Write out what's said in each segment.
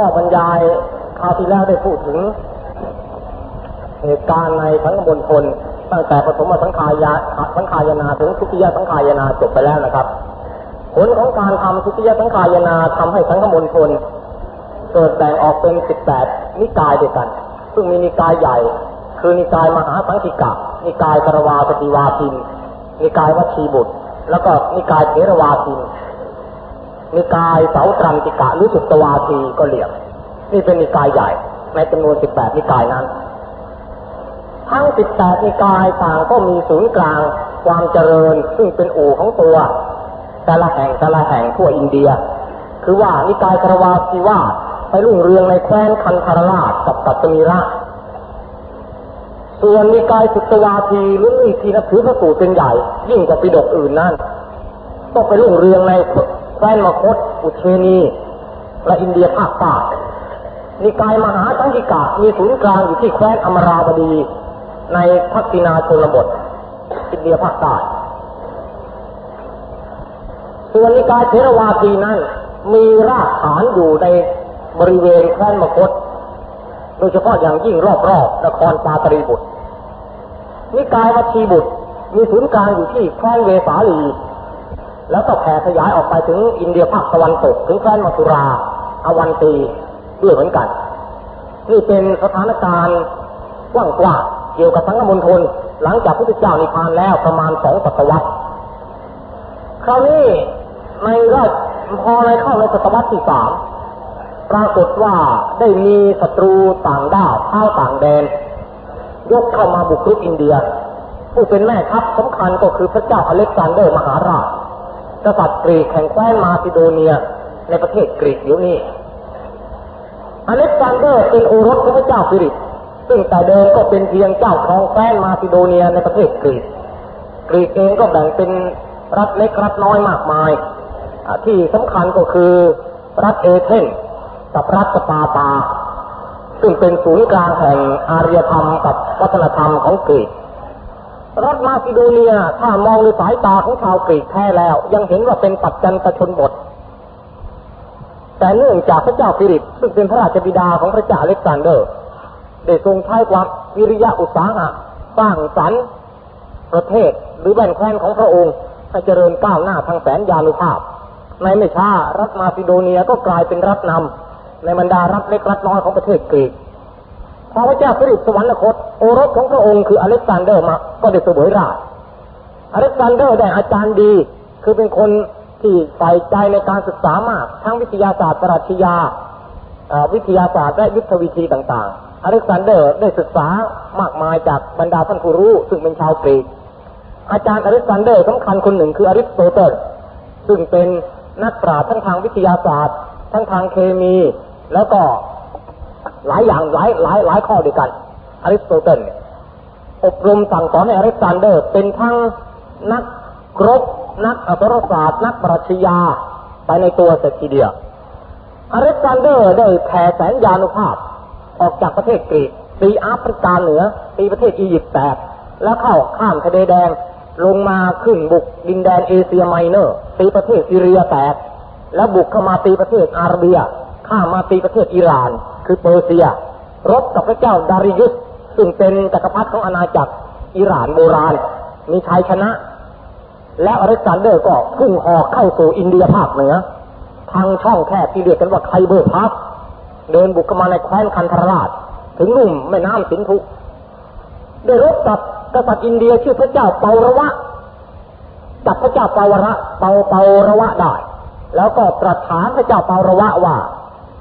ข้อบรรยายคราวที่แล้วได้พูดถึงเหตุการณ์ในสังฆมณฑลตั้งแต่ปฐมสังขายาสังขายนาถึงทุติยสังขายนาจบไปแล้วนะครับ ผลของการทำทุติยสังขายนาทำให้สังฆมณฑลเกิดแบ่งออกเป็น18นิกายด้วยกัน ซึ่งมีนิกายใหญ่ คือนิกายมหาสังคิกะ นิกายกรวาปฏิวาทิน นิกายวัชีบุตร แล้วก็นิกายเทรวาทิน นิกายเสาตรันติกะหรือสุตวาทีก็เรียก นี่เป็นนิกายใหญ่ ในจำนวน 18 นิกายนั้น ทั้ง 18 นิกายต่างก็มีศูนย์กลางความเจริญซึ่งเป็นอู่ของตัว แต่ละแห่งแต่ละแห่งทั่วอินเดีย คือว่านิกายกรวาทีว่าไปรุ่งเรืองในแคว้นคันธารราชกับกัตตมีระส่วนนิกายสุตวาทีหรือนิทีนับถือพระสูตรเป็นใหญ่ ยิ่งกว่าปิฎกอื่นนั่นต้องไปรุ่งเรืองใน แคว้นมคต อุเทนีและอินเดียภาคใต้นิกายมหาสังกิกะมีศูนย์กลางอยู่ที่แคว้นอมราบดี ในทักษิณาชนบทอินเดียภาคใต้ส่วนนิกายเทรวาทีนั้น มีรากฐานอยู่ในบริเวณแคว้นมคต โดยเฉพาะอย่างยิ่งรอบๆนครปาตรีบุตรนิกายวัชีบุตรมีศูนย์กลางอยู่ที่แคว้นเวสาลี แล้วก็แผ่ขยายออกไปถึงอินเดียภาคตะวันตกถึงแคว้นมัทุราอวันตีด้วยเหมือนกัน นี่เป็นสถานการณ์กว้างๆเกี่ยวกับสังฆมณฑลหลังจากพระพุทธเจ้านิพพานแล้วประมาณสองศตวรรษคราวนี้ในราชพอในเข้าในศตวรรษที่สามปรากฏว่าได้มีศัตรูต่างด้าวท้าวต่างแดน ยกเข้ามาบุกรุกอินเดีย ผู้เป็นแม่ทัพสำคัญก็คือพระเจ้าอเล็กซานเดอร์มหาราช กษัตริย์กรีกแห่งแคว้นมาซิโดเนีย ในประเทศกรีกเดี๋ยวนี้อเล็กซานเดอร์เป็นโอรสของพระเจ้าฟิลิปซึ่งแต่เดิมก็เป็นเพียงเจ้าครองแคว้นมาซิโดเนียในประเทศกรีก กรีกเองก็แบ่งเป็นรัฐเล็กรัฐน้อยมากมาย ที่สำคัญก็คือรัฐเอเธนส์กับรัฐสปาร์ตา ซึ่งเป็นศูนย์กลางแห่งอารยธรรมกับวัฒนธรรมของกรีก รัฐมาซิโดเนียถ้ามองในสายตาของชาวกรีกแท้แล้ว ยังเห็นว่าเป็นปัจจันตชนบท แต่เนื่องจากพระเจ้าฟิลิป ซึ่งเป็นพระราชบิดาของพระเจ้าอเล็กซานเดอร์ ได้ทรงใช้ความวิริยะอุตสาหะสร้างสรรค์ประเทศหรือแว่นแคว้นของพระองค์ให้เจริญก้าวหน้าทางแสนยานุภาพ ในไม่ช้ารัฐมาซิโดเนียก็กลายเป็นรัฐนำในบรรดารัฐเล็กรัฐน้อยของประเทศกรีก พระเจ้าฟิลิปสวรรคตโอรสของพระองค์คืออเล็กซานเดอร์มา ก็ได้เสวยราชย์อเล็กซานเดอร์ได้อาจารย์ดี คือเป็นคนที่ใส่ใจในการศึกษามาก ทั้งวิทยาศาสตร์ปรัชญาวิทยาศาสตร์และยุทธวิธีต่างๆ อเล็กซานเดอร์ได้ศึกษามากมายจากบรรดาท่านผู้รู้ ซึ่งเป็นชาวกรีก อาจารย์อเล็กซานเดอร์สำคัญคนหนึ่งคืออริสโตเติลซึ่งเป็นนักปราชญ์ทั้งทางวิทยาศาสตร์ ทั้งทางเคมี แล้วก็ หลายอย่างหลายหลายหลายข้อด้วยกันอริสโตเติลอบรมสั่งสอนให้อเล็กซานเดอร์ เป็นทั้งนักรบนักอักษรศาสตร์นักปรัชญาไปในตัวเสร็จทีเดียวอเล็กซานเดอร์ได้แผ่แสนยานุภาพ ออกจากประเทศกรีกตีแอฟริกาเหนือตีประเทศอียิปต์แตกแล้วเข้าข้ามทะเลแดงลงมาขึ้นบุกดินแดนเอเชียไมเนอร์ตีประเทศซีเรียแตกแล้วบุกเข้ามาตีประเทศอาระเบีย ข้ามมาตีประเทศอิหร่าน คือเปอร์เซีย รบกับพระเจ้าดาริยุสซึ่งเป็นจักรพรรดิของอาณาจักรอิหร่านโบราณ มีชัยชนะ และอเล็กซานเดอร์ก็พุ่งหอกเข้าสู่อินเดียภาคเหนือทางช่องแคบที่เรียกกันว่าไคเบอร์พัสเดินบุกเข้ามาในแคว้นคันธรราช ถึงลุ่มแม่น้ำสินธุได้รบกับกษัตริย์อินเดียชื่อพระเจ้าเปาระวะจับพระเจ้าเปาระเปาเปาระวะได้ แล้วก็ตรัสถามพระเจ้าเปาระวะว่า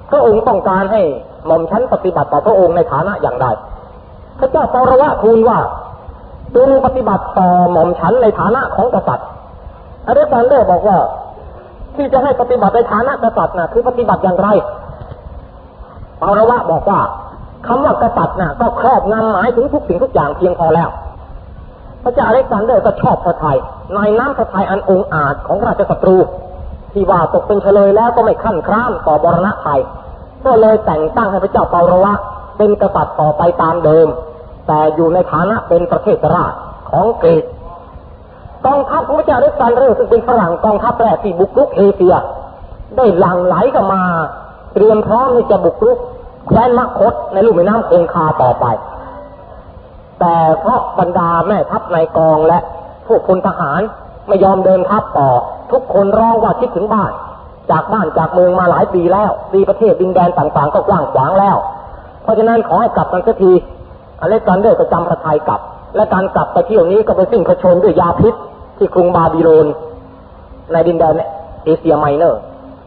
พระองค์ต้องการให้ หม่อมชั้นปฏิบัติต่อพระองค์ในฐานะอย่างใดพระเจ้าเปาระวะทูลว่าจงปฏิบัติต่อหม่อมฉันในฐานะของกษัตริย์อเล็กซานเดอร์บอกว่า ที่จะให้ปฏิบัติในฐานะกษัตริย์นะคือปฏิบัติอย่างไรเปาระวะบอกว่าคำว่ากษัตริย์น่ะก็ครอบงำหมายถึงทุกสิ่งทุกอย่างเพียงพอแล้ว พระเจ้าอเล็กซานเดอร์ก็ชอบพระทัยในน้ำพระทัยอันองอาจของราชศัตรู ที่ว่าตกเป็นเชลยแล้วก็ไม่ครั่นคร้ามต่อมรณภัย ก็เลยแต่งตั้งให้พระเจ้าเปาระวะเป็นกษัตริย์ต่อไปตามเดิม แต่อยู่ในฐานะเป็นประเทศราชของกรีกกองทัพของพระเจ้าอเล็กซานเดอร์ซึ่งเป็นฝรั่งกองทัพแรกที่บุกรุกเอเชีย ได้หลั่งไหลเข้ามา เตรียมพร้อมที่จะบุกรุกแคว้นมคตในลุ่มแม่น้ำคงคาต่อไป แต่เพราะบรรดาแม่ทัพในกองและพวกพลทหารไม่ยอมเดินทัพต่อ ทุกคนร้องว่าคิดถึงบ้าน จากบ้านจากเมืองมาหลายปีแล้วดีประเทศดินแดนต่างๆ ก็กว้างขวางแล้ว เพราะฉะนั้นขอให้กลับกันสักทีอเล็กซานเดอร์ก็จำพระทัยกลับ และการกลับไปเที่ยวนี้ก็ไปสิ้นพระชนม์ด้วยยาพิษที่กรุงบาบิโลน ในดินแดนเอเชียไมเนอร์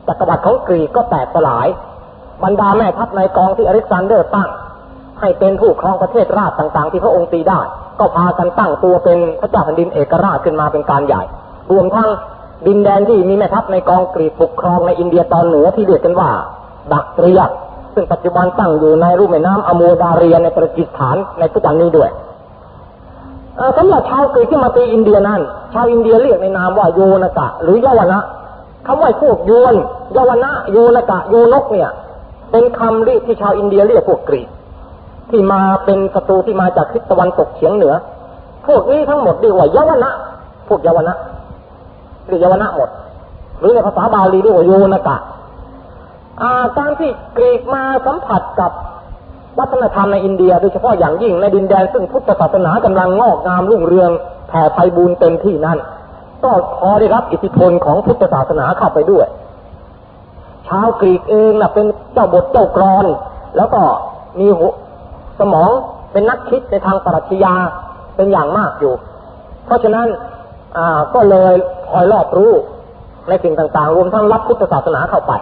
จักรวรรดิของกรีกก็แตกสลาย บรรดาแม่ทัพนายกองที่อเล็กซานเดอร์ตั้ง ให้เป็นผู้ครองประเทศราชต่างๆ ที่พระองค์ตีได้ ก็พากันตั้งตัวเป็นพระเจ้าแผ่นดินเอกราชขึ้นมาเป็นการใหญ่ รวมทั้ง ดินแดนที่มีแม่ทัพนายกองกรีกปกครองในอินเดียตอนเหนือที่เรียกกันว่า บักเตรียซึ่งปัจจุบันตั้งอยู่ในลุ่มแม่น้ำอามูดาเรียในปากีสถานในทุกวันนี้ด้วยสำหรับชาวกรีกที่มาตีอินเดียนั้น ชาวอินเดียเรียกในนามว่าโยนกะ หรือเยาวนะคำว่าพวกโยนเยาวนะโยนกะโยนกเนี่ย เป็นคำเรียกที่ชาวอินเดียเรียกพวกกรีกที่มาเป็นศัตรูที่มาจากทิศตะวันตกเฉียงเหนือ พวกนี้ทั้งหมดเรียกว่าเยาวนะ พวกเยาวนะ เรียกเยาวนะหมด หรือในภาษาบาลีเรียกว่าโยนกะการที่กรีกมาสัมผัสกับวัฒนธรรมในอินเดีย โดยเฉพาะอย่างยิ่งในดินแดนซึ่งพุทธศาสนากำลังงอกงามรุ่งเรืองแผ่ไพบูรเต็มที่นั้นก็พอได้รับอิทธิพลของพุทธศาสนาเข้าไปด้วย ชาวกรีกเองนะเป็นเจ้าบทเจ้ากรอน แล้วก็มีสมองเป็นนักคิดในทางปรัชญาเป็นอย่างมากอยู่ เพราะฉะนั้น ก็เลยคอยรอบรู้ในสิ่งต่างๆ รวมทั้งรับพุทธศาสนาเข้าไป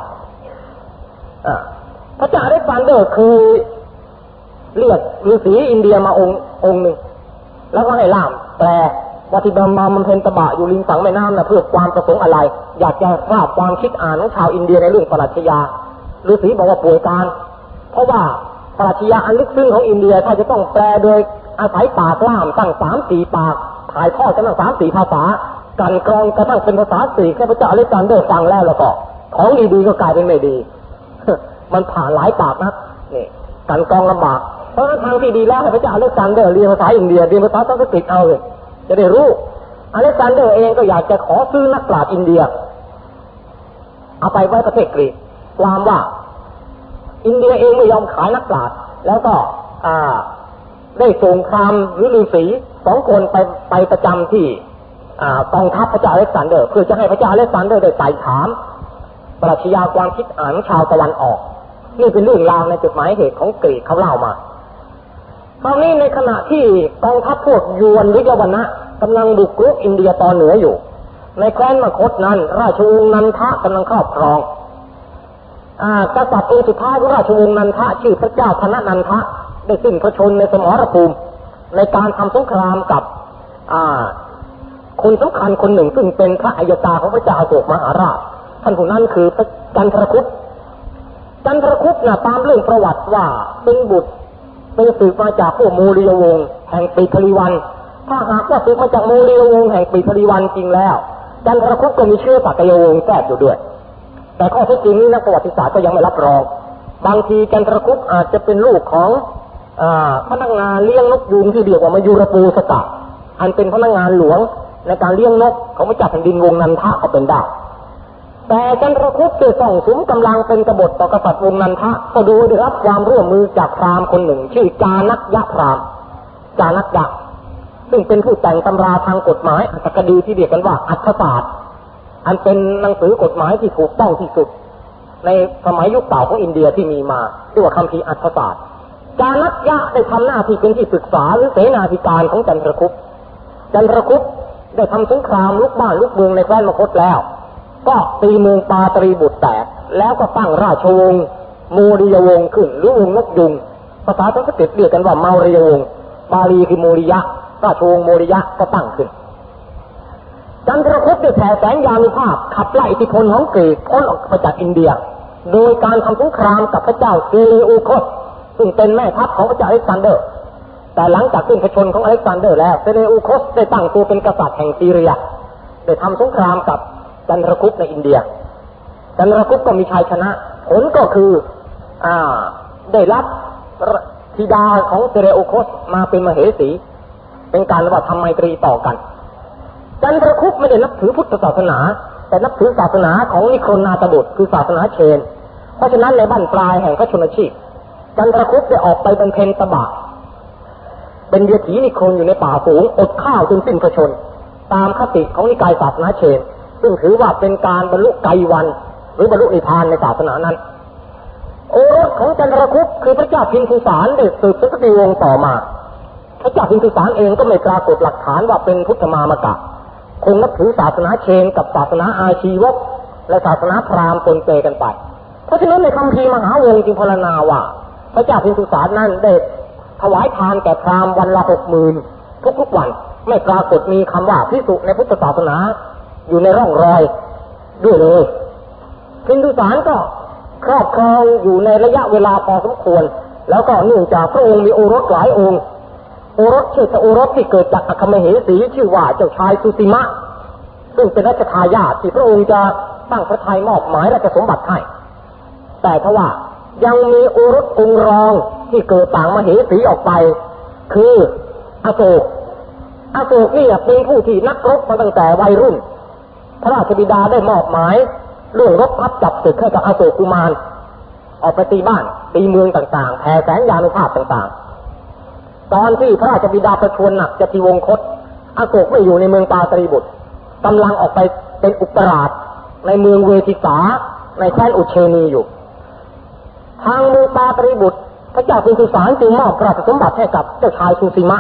พระเจ้าอเล็กซานเดอร์คือเรียกฤาษีอินเดียมาองค์องค์หนึ่ง แล้วก็ให้ล่ามแปลว่าที่บำมามันเพนตบะอยู่ริมฝั่งแม่น้ำนะเพื่อความประสงค์อะไร อยากจะทราบความคิดอ่านของชาวอินเดียในเรื่องปรัชญาฤาษีบอกว่าป่วยการ เพราะว่าปรัชญาอันลึกซึ้งของอินเดียถ้าจะต้องแปลโดยอาศัยปากล่ามตั้งสามสี่ปาก ถ่ายทอดกันตั้งสามสี่ภาษากลั่นกรองกระทั่งเป็นภาษาสี่แค่พระเจ้าอเล็กซานเดอร์ฟังแล้วแล้วก็ ของดีๆก็กลายเป็นไม่ดี มันผ่านหลายปากนะนี่กลั่นกรองลำบาก เพราะฉะนั้นทางที่ดีแล้วให้พระเจ้าอเล็กซานเดอร์เรียนภาษาอินเดียเรียนภาษาสันสกฤตเอาเลยจะได้รู้อเล็กซานเดอร์เองก็อยากจะขอซื้อนักปราชญ์อินเดีย เอาไปไว้ประเทศกรีกความว่า อินเดียเองไม่ยอมขายนักปราชญ์แล้วก็ อ่าได้ส่งพราหมณ์หรือฤาษีสองคนไปไปประจำที่กองทัพพระเจ้าอเล็กซานเดอร์ เพื่อจะให้พระเจ้าอเล็กซานเดอร์ได้ไต่ถาม ปรัชญาความคิดอ่านชาวตะวันออก นี่เป็นเรื่องราวในจดหมายเหตุของกรีกเขาเล่ามาคราวนี้ในขณะที่กองทัพพวกยวนวิยวันนะกำลังบุกรุกอินเดียตอนเหนืออยู่ ในแคว้นมคตนั้น ราชวงศ์นันทะกำลังครอบครองกษัตริย์องค์สุดท้ายของราชวงศ์นันทะชื่อพระเจ้าธนนันทะได้สิ้นพระชนในสมรภูมิ ในการทำสงครามกับคนสำคัญคนหนึ่งซึ่งเป็นพระอัยตาของพระเจ้าโศกมหาราช ท่านผู้นั้นคือพระจันทรคุปจันทรคุปนะตามเรื่องประวัติว่าเป็นบุตรเป็นสืบมาจากพวกโมริยวงศ์แห่งปีพลีวัน ถ้าหากว่าสืบมาจากโมริยวงศ์แห่งปีพลีวันจริงแล้ว จันทรคุปก็มีเชื้อสักยวงศ์แทรกอยู่ด้วย แต่ข้อเท็จจริงนี้นักประวัติศาสตร์ก็ยังไม่รับรอง บางทีจันทรคุปอาจจะเป็นลูกของ พนักงานเลี้ยงนกยูงที่เรียกว่ามายูรปูสตะ อันเป็นพนักงานหลวงในการเลี้ยงนกเของพระเจ้าแผ่นดินวงนันทะก็เป็นได้ แต่จันทรคุปจะส่งสมกำลังเป็นกบฏต่อกษัตริย์วงนันทะก็ดูได้รับความร่วมมือจากพราหมณ์คนหนึ่ง ชื่อจานักยะพราหมณ์จานักยะซึ่งเป็นผู้แต่งตำราทางกฎหมายอัตกดีที่เรียกกันว่าอัตถศาสตร์อันเป็นหนังสือกฎหมายที่ถูกต้องที่สุด ในสมัยยุคเก่าของอินเดียที่มีมาเรียกว่าคำพีอัตถศาสตร์ จานักยะได้ทำหน้าที่เป็นที่ศึกษาหรือเสนาธิการของจันทรคุปจันทรคุปได้ทำสงครามลุกบ้านลุกเมืองในแคว้นมคตแล้ว ก็ตีเมืองปาตรีบุตรแตก แล้วก็ตั้งราชวงศ์โมริยวงศ์ขึ้นหรือวงศ์นกยูงภาษาสันสกฤตเรียกกันว่าเมาริยวงศ์บาลีคือโมริยะราชวงศ์โมริยะก็ตั้งขึ้นจันทรคุปต์ได้แผ่แสนยานุภาพขับไล่อิทธิพลของกรีกพ้นออกไปจากอินเดีย โดยการทำสงครามกับพระเจ้าเซเลอูคส ซึ่งเป็นแม่ทัพของพระเจ้าอเล็กซานเดอร์ แต่หลังจากสิ้นพระชนม์ของอเล็กซานเดอร์แล้วเซเลอูคสได้ตั้งตัวเป็นกษัตริย์แห่งซีเรียได้ทำสงครามกับจันทรคุปในอินเดีย จันทรคุปก็มีชัยชนะ ผลก็คืออ่าได้รับธิดาของเซเลอูคสมาเป็นมเหสี เป็นการระบาดทำไมตรีต่อกัน จันทรคุปไม่ได้นับถือพุทธศาสนา แต่นับถือศาสนาของนิโครนาตบุตรคือศาสนาเชน เพราะฉะนั้นในบ้านปลายแห่งพระชนชีพ จันทรคุปได้ออกไปบำเพ็ญตบะ เป็นเดียถีนิครอยู่ในป่าสูงอดข้าวจนสิ้นพระชน ตามคติของนิกายศาสนาเชน ซึ่งถือว่าเป็นการบรรลุไกวัน หรือบรรลุนิพพานในศาสนานั้น โอรสของจันทรคุปคือพระเจ้าพิมพิสารได้สืบสกติวงศ์ต่อมา พระเจ้าพิมพิสารเองก็ไม่ปรากฏหลักฐานว่าเป็นพุทธมามกะคงนับถือศาสนาเชน กับศาสนาอาชีวกและศาสนาพราหมณ์ปนเปกันไป เพราะฉะนั้นในคำพีมหาวงศ์จึงพรรณนาว่า พระเจ้าพิมพิสารนั้นได้ถวายทานแก่พราหมณ์วันละหกหมื่นทุกๆวันไม่ปรากฏมีคำว่าพิสุในพุทธศาสนา อยู่ในร่องรอยด้วยเลยพิมพิสารก็ครอบครองอยู่ในระยะเวลาพอสมควร แล้วก็เนื่องจากพระองค์มีโอรสหลายองค์ โอรสเชษฐโอรสที่เกิดจากอคมเหสีชื่อว่าเจ้าชายสุติมะ ซึ่งเป็นรัชทายาทที่พระองค์จะตั้งพระทัยมอบหมายราชสมบัติให้แต่ทว่า ยังมีโอรสองรองที่เกิดต่างมเหสีออกไป คืออโศกอโศกนี่เป็นผู้ที่นักรบมาตั้งแต่วัยรุ่น พระราชบิดาได้มอบหมาย เรื่องรบพับจับศึกให้กับอโศกกุมาร ออกไปตีบ้านตีเมืองต่างๆแผ่แสงยานุภาพต่างๆ ตอนที่พระราชบิดาประชวรหนักจะทีวงคตอโศกไม่อยู่ในเมืองปาตรีบุตรกำลังออกไปเป็นอุปราชในเมืองเวทิสาในแคว้นอุเชนีอยู่ ทางเมืองปาตรีบุตร พระเจ้าพิมพิสารจึงมอบราชสมบัติให้กับเจ้าชายสุสีมะ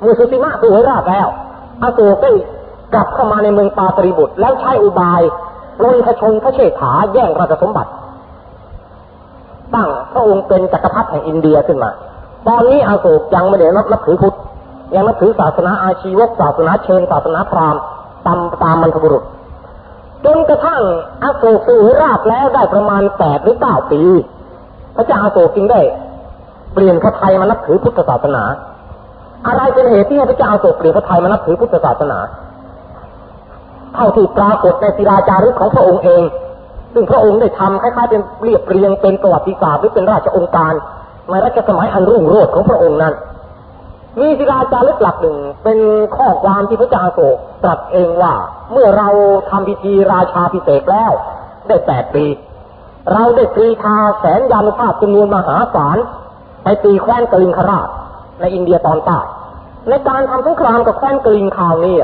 เมื่อสุสีมะถูกราชแล้วอโศกได้กลับเข้ามาในเมืองปาตรีบุตร แล้วใช้อุบายล้นพระชนพระเชษฐาแย่งราชสมบัติ ตั้งพระองค์เป็นจักรพรรดิแห่งอินเดียขึ้นมา ตอนนี้อาโศกยังไม่ได้นับนับถือพุทธยังนับถือศาสนาอาชีวกศาสนาเชนศาสนาพราหมณ์ตามตามมันทบุรุษ จนกระทั่งอาโศกสือราชแล้วได้ประมาณแปดหรือเก้าปี พระเจ้าอาโศกจึงได้ เปลี่ยนพระไทยมานับถือพุทธศาสนา อะไรเป็นเหตุที่พระเจ้าอาโศกเปลี่ยนพระไทยมานับถือพุทธศาสนาเท่าที่ปรากฏในศิลาจารึกของพระองค์เอง ซึ่งพระองค์ได้ทำคล้ายๆเป็นเรียบเรียงเป็นประวัติศาสตร์หรือเป็นราชองค์การในรัชสมัยอันรุ่งโรจน์ของพระองค์นั้น มีศิลาจารึกหลักหนึ่งเป็นข้อความที่พระเจ้าโศกตรัสเองว่า เมื่อเราทำพิธีราชาพิเศษแล้ว ได้แปดปี เราได้ตรีทาแสนยานุภาพจำนวนมหาศาลไปตีแคว้นกลิงคราชในอินเดียตอนใต้ในการทำสงครามกับแคว้นกลิงคราวนี้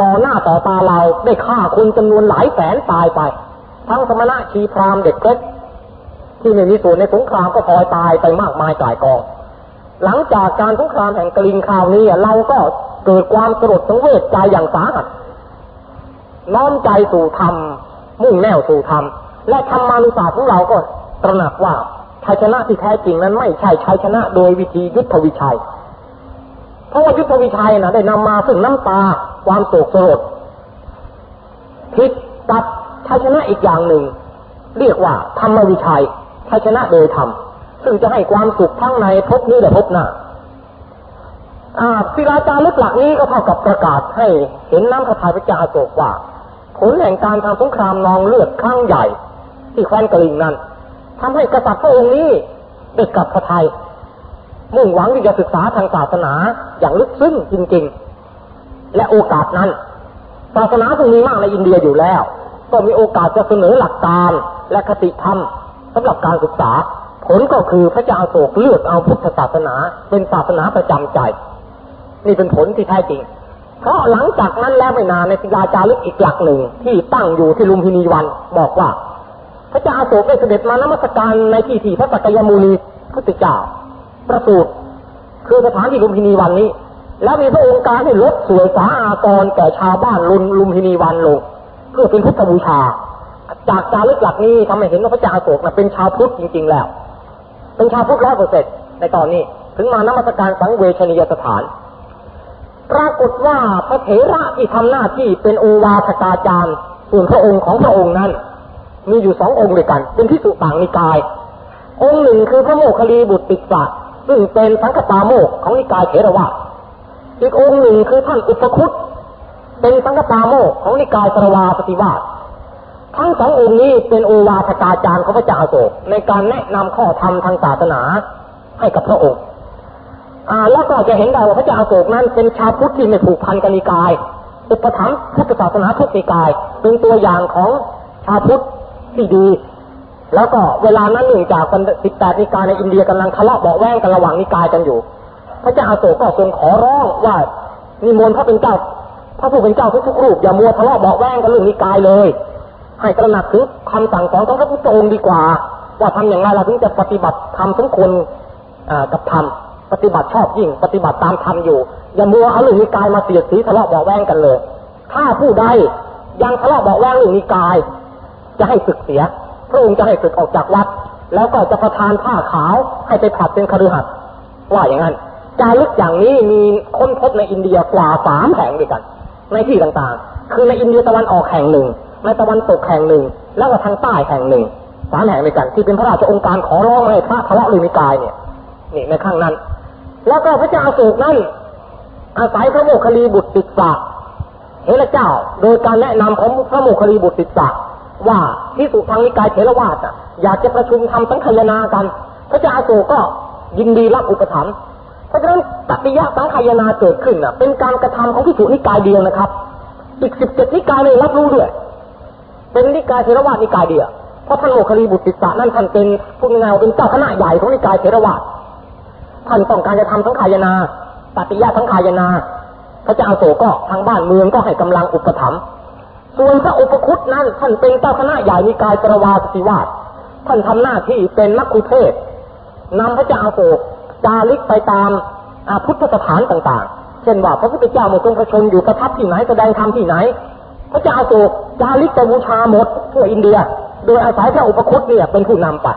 ต่อหน้าต่อตาเราได้ฆ่าคนจำนวนหลายแสนตายไป ทั้งสมณะชีพราหมณ์เด็กเล็กที่ไม่มีส่วนในสงครามก็พลอยตายไปมากมายกายกอง หลังจากการสงครามแห่งกลิงคราวนี้เราก็เกิดความสลดสังเวชใจอย่างสาหัสน้อมใจสู่ธรรมมุ่งแน่วสู่ธรรมและธรรมานุศาสตร์ของเราก็ตระหนักว่าชัยชนะที่แท้จริงนั้นไม่ใช่ชัยชนะโดยวิธียุทธวิชัยเพราะว่ายุทธวิชัยนะได้นำมาซึ่งน้ำตาความโศกสลดผิดกับชัยชนะอีกอย่างหนึ่ง เรียกว่าธรรมวิชัยชัยชนะโดยธรรม ซึ่งจะให้ความสุขทั้งในภพนี้และภพหน้าศิลาจารึกหลักนี้ก็เท่ากับประกาศให้เห็นน้ำพระทัยพระเจ้าอโศกว่า ผลแห่งการทำสงครามนองเลือดครั้งใหญ่ ที่แคว้นกลิงนั้นทำให้กษัตริย์พระองค์นี้ได้กลับพระทัยมุ่งหวังที่จะศึกษาทางศาสนาอย่างลึกซึ้งจริงๆ และโอกาสนั้น ศาสนาซึ่งมีมากในอินเดียอยู่แล้ว ก็มีโอกาสจะเสนอหลักการและคติธรรมสำหรับการศึกษา ผลก็คือพระเจ้าโศกเลือกเอาพุทธศาสนาเป็นศาสนาประจำใจ นี่เป็นผลที่แท้จริง เพราะหลังจากนั้นแล้วไม่นานในศิลาจารึกอีกหลักหนึ่งที่ตั้งอยู่ที่ลุมพินีวันบอกว่า พระเจ้าโศกได้เสด็จมานมัสการในที่ที่พระสักยมุนีพุทธเจ้าประสูติคือสถานที่ลุมพินีวันนี้ แล้วมีพระองค์การให้ลดสวยสาอากรแก่ชาวบ้านลุมลุมพินีวันลงเพื่อเป็นพุทธบูชา จากจารึกหลักนี้ทำให้เห็นว่าพระเจ้าอาโศกนะเป็นชาวพุทธจริง ๆ แล้ว เป็นชาวพุทธร้อยเปอร์เซ็นในตอนนี้ ถึงมานมัสการสังเวชนียสถาน ปรากฏว่าพระเถระที่ทำหน้าที่เป็นโอวาทกาจารย์ส่วนพระองค์ของพระองค์นั้น มีอยู่สององค์ด้วยกัน เป็นที่สุต่างนิกาย องค์หนึ่งคือพระโมคคัลลีบุตรติสะซึ่งเป็นสังฆปาโมกของนิกายเถรวาทอีกองค์หนึ่งคือท่านอุปคุตเป็นสังฆปาโมกของนิกายสรวาปฏิวาส ทั้งสององค์นี้เป็นโอวาทกาจารย์ของพระเจ้าโศกในการแนะนำข้อธรรมทางศาสนาให้กับพระองค์ อ่า แล้วก็จะเห็นได้ว่าพระเจ้าโศกนั้นเป็นชาวพุทธที่ไม่ผูกพันกันนิกายอุปถัมภ์พุทธศาสนาทุกนิกาย เป็นตัวอย่างของชาวพุทธที่ดี แล้วก็เวลานั้นหนึ่งจากสิบแปดนิกายในอินเดียกำลังทะเลาะเบาแวงกันระหว่างนิกายกันอยู่ พระเจ้าโศกก็ทรงขอร้องว่านิมนต์พระเป็นเจ้าพระผู้เป็นเจ้าทุกๆรูปอย่ามัวทะเลาะเบาแวงกันเรื่องนิกายเลย ให้ตระหนักถึงคำสั่งสอนของพระพุทธองค์ดีกว่า ว่าทำอย่างไรเราถึงจะปฏิบัติธรรมสมควรกับธรรมปฏิบัติชอบยิ่ง ปฏิบัติตามธรรมอยู่ อย่ามัวเอาเรื่องนิกายมาเสียดสีทะเลาะเบาแวงกันเลย ถ้าผู้ใดยังทะเลาะเบาแวงเรื่องนิกาย จะให้ศึกเสีย พระองค์จะให้ศึกออกจากวัด แล้วก็จะประทานผ้าขาวให้ไปผัดเป็นคฤหัสถ์ว่าอย่างนั้นจารึกอย่างนี้มีค้นพบในอินเดียกว่าสามแห่งด้วยกัน ในที่ต่างๆ คือในอินเดียตะวันออกแห่งหนึ่ง ในตะวันตกแห่งหนึ่ง แล้วก็ทางใต้แห่งหนึ่งสามแห่งด้วยกัน ที่เป็นพระราชองค์การขอร้องให้พระทะเลาะลือนิกายเนี่ย นี่ในข้างนั้น แล้วก็พระเจ้าอโศกนั้นอาศัยพระโมคคลีบุตรติสสะเฮระเจ้า โดยการแนะนำของพระโมคคลีบุตรติสสะว่าที่สุทางนิกายเทรวาสอะอยากจะประชุมทำสังคายนากัน พระเจ้าอาโศกก็ยินดีรับอุปถัมภ์เพราะฉะนั้นปฏิยะสังขายนาเกิดขึ้นอะเป็นการกระทำของพิสุนิกายเดียวนะครับ อีกสิบเจ็ดนิกายเลยรับรู้ด้วย เป็นนิกายเทรวาสนิกายเดียวเพราะท่านโมคคลีบุตรติสานั่นท่านเป็นผู้งานเป็นเจ้าคณะใหญ่ของนิกายเทรวาสท่านต้องการจะทำสังขายนาปฏิยะสังขายนาพระเจ้าโศกก็ทางบ้านเมืองก็ให้กำลังอุปถัมภ์ส่วนพระอุปคุตนั้นท่านเป็นเจ้าคณะใหญ่นิกายปรวาสติวาสท่านทำหน้าที่เป็นนักคุเทศนำพระเจ้าโศกจาริกไปตามพุทธสถานต่างๆ เช่นว่าพระพุทธเจ้ามื่อทรงประชนอยู่ประทับที่ไหนแสดงธรรมที่ไหน พระเจ้าอโศกจาริกไปบูชาหมดทั่วอินเดีย โดยอาศัยพระอุปคุตเนี่ยเป็นผู้นำไป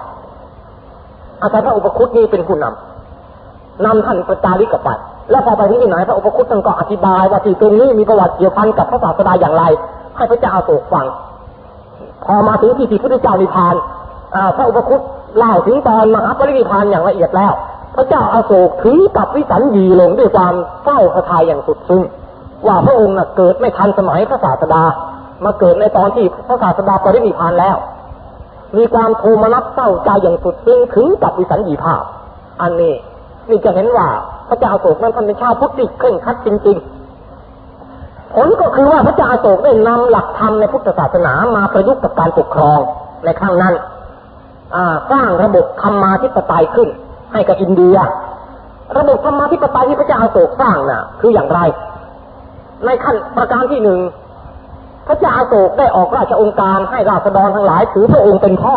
อาศัยพระอุปคุตนี่เป็นผู้นำนำท่านประจาริกกลับไป แล้วพอไปที่ไหนพระอุปคุตท่านก็อธิบายว่าที่ตรงนี้มีประวัติเกี่ยวพันกับพระศาสดาอย่างไร ให้พระเจ้าอโศกฟัง พอมาถึงที่ที่พระพุทธเจ้านิพานพระอุปคุตเล่าถึงตอนมหาปรินิพานอย่างละเอียดแล้ว พระเจ้าอาโศกถึงกับวิสัญญีลงด้วยความเศร้าสะทายอย่างสุดซึ้ง ว่าพระองค์น่ะเกิดไม่ทันสมัยพระศาสดา มาเกิดในตอนที่พระศาสดาปรินิพานแล้ว มีความโทมนัสเศร้าใจอย่างสุดซึ้งถึงกับวิสัญญีภาพ อันนี้นี่จะเห็นว่าพระเจ้าโศกนั้นท่านเป็นชาวพุทธที่เคร่งครัดจริงๆ ผลก็คือว่าพระเจ้าโศกได้นำหลักธรรมในพุทธศาสนามาประยุกต์กับการปกครองในครั้งนั้นสร้างระบบธรรมาธิปไตยขึ้น ให้กับอินเดีย ระบบธรรมาธิปไตยที่พระเจ้าอาโศกสร้างน่ะ คืออย่างไร ในขั้นประการที่หนึ่งพระเจ้าอาโศกได้ออกราชองค์การให้ราษฎรทั้งหลายถือพระองค์เป็นพ่อ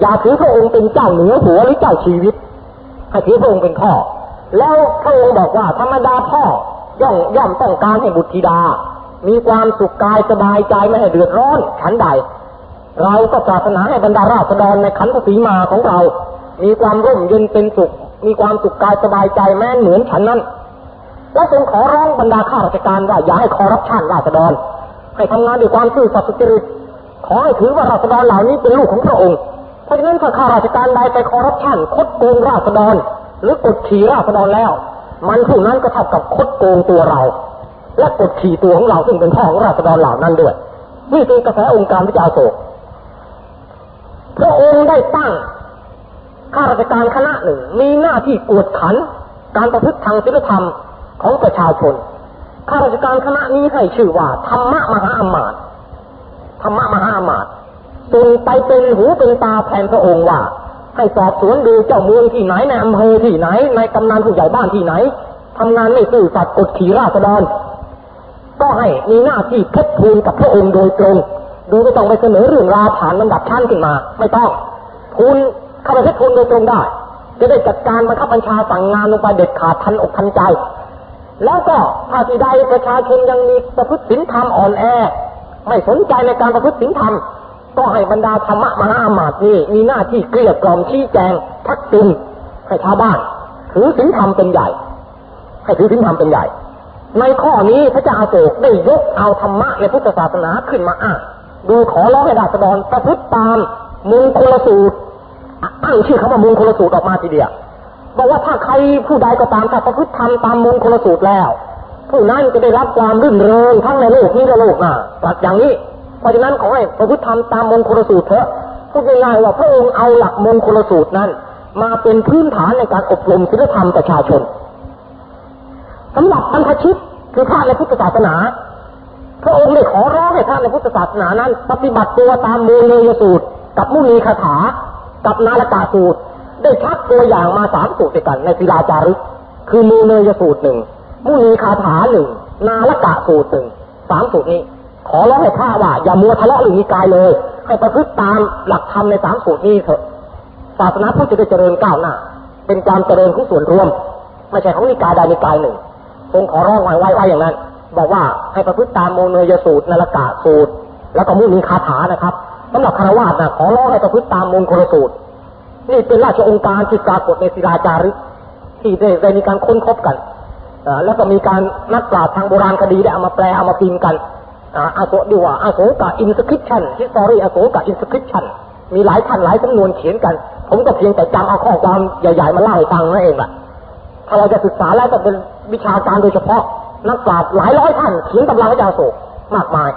อย่าถือพระองค์เป็นเจ้าเหนือหัวหรือเจ้าชีวิตให้ถือพระองค์เป็นพ่อ แล้วพระองค์บอกว่าธรรมดาพ่อย่อมย่อมต้องการให้บุตรธิดา มีความสุขกายสบายใจไม่ให้เดือดร้อนฉันใด เราก็ปรารถนาให้บรรดาราษฎรในขันธสีมาของเรา มีความร่มเย็นเป็นสุข มีความสุขกายสบายใจแม้เหมือนฉันนั้น และทรงขอร้องบรรดาข้าราชการว่าอย่าให้คอรับชันราษฎรให้ทำงานด้วยความซื่อสัตย์สุจริตขอให้ถือว่าราษฎรเหล่านี้เป็นลูกของพระองค์เพราะฉะนั้นถ้าข้าราชการใดไปคอรับชันคดโกงราษฎร หรือกดขี่ราษฎรแล้ว มันผู้นั้นก็เท่ากับคดโกงตัวเรา และกดขี่ตัวของเราซึ่งเป็นพ่อของราษฎรเหล่านั้นด้วยนี่คือกระแสองค์การพระเจ้าโศกพระองค์ได้ตั้งข้าราชการคณะหนึ่งมีหน้าที่กวดขัน การประพฤติทางศีลธรรม ของประชาชน ข้าราชการคณะนี้ให้ชื่อว่าธรรมะมหาอมาตย์ธรรมะมหาอมาตย์จึงไปเป็นหูเป็นตาแทนพระองค์ว่า ให้สอบสวนดูเจ้าเมืองที่ไหนในอำเภอที่ไหน ในกำนันผู้ใหญ่บ้านที่ไหนทำงานไม่ซื่อสัตย์กดขี่ราษฎรก็ให้มีหน้าที่ทบทูลกับพระองค์โดยตรง โดยไม่ต้องไปเสนอเรื่องราวผ่านลำดับชั้นขึ้นมา ไม่ต้องทูลเข้าไปทบทูลโดยตรงได้ จะได้จัดการบังคับบัญชาสั่งงานลงไปเด็ดขาดทันอกทันใจ แล้วก็ถ้าที่ใดประชาชนยังมีประพฤติศีลธรรมอ่อนแอ ไม่สนใจในการประพฤติศีลธรรม ก็ให้บรรดาธรรมะมหาอามาตย์นี่มีหน้าที่เกลี้ยกล่อมชี้แจงทักตินให้ชาวบ้านถือศีลธรรมเป็นใหญ่ ให้ถือศีลธรรมเป็นใหญ่ ในข้อนี้พระเจ้าอาโศกได้ยกเอาธรรมะในพุทธศาสนาขึ้นมาอ้างดูขอร้องให้ราษฎรประพฤติตามมุงคลสูตร ตั้งชื่อคำว่ามุงคลสูตรออกมาทีเดียว บอกว่าถ้าใครผู้ใดก็ตามถ้าประพฤติทำตามมงคลสูตรแล้ว ผู้นั้นจะได้รับความรื่นเริงทั้งในโลกนี้และโลกหน้าตรัสอย่างนี้ เพราะฉะนั้นขอให้ประพฤติทำตามมงคลสูตรเถอะพูดง่ายๆว่าพระองค์เอาหลักมงคลสูตรนั้น มาเป็นพื้นฐานในการอบรมศีลธรรมประชาชนสำหรับบรรพชิตคือพระในพุทธศาสนา พระองค์ได้ขอร้องให้พระในพุทธศาสนานั้น ปฏิบัติตัวตามมูลเนยสูตร กับมุนีคาถา กับนาลกาสูตร ได้ชักตัวอย่างมาสามสูตรด้วยกันในศิลาจารึก คือมูเนยสูตรหนึ่งมุนีคาถาหนึ่งนาลกะสูตรหนึ่งสามสูตรนี้ ขอร้องให้ข้าว่า อย่ามัวทะเลาะหรือมีกายเลย ให้ประพฤติตามหลักธรรมในสามสูตรนี้เถอะศาสนาพุทธจะได้เจริญก้าวหน้า เป็นการเจริญของส่วนรวม ไม่ใช่ของนิกายใดนิกายหนึ่งทรงขอร้องไว้ไว้อย่างนั้น บอกว่าให้ประพฤติตามโมเนยสูตรนรกะสูตร แล้วก็มุนีคาถานะครับสำหรับคารวะนะขอร้องให้ประพฤติตามมงคลสูตร นี่เป็นราชองค์การที่ปรากฏในศิลาจารึกที่ได้ได้มีการค้นพบกันอแล้วก็มีการนักปราชญ์ทางโบราณคดีได้เอามาแปลเอามาพิมพ์กันอาโศดีว่า Asoka inscription history Asoka inscription มีหลายท่านหลายสำนวนเขียนกัน ผมก็เพียงแต่จำเอาข้อความใหญ่ ๆ มาเล่าให้ฟังนั่นเองแหละถ้าเราจะศึกษาแล้วก็เป็นวิชาการโดยเฉพาะ นักปราชญ์หลายร้อยท่านเขียนตำราพระเจ้าอโศกมากมาย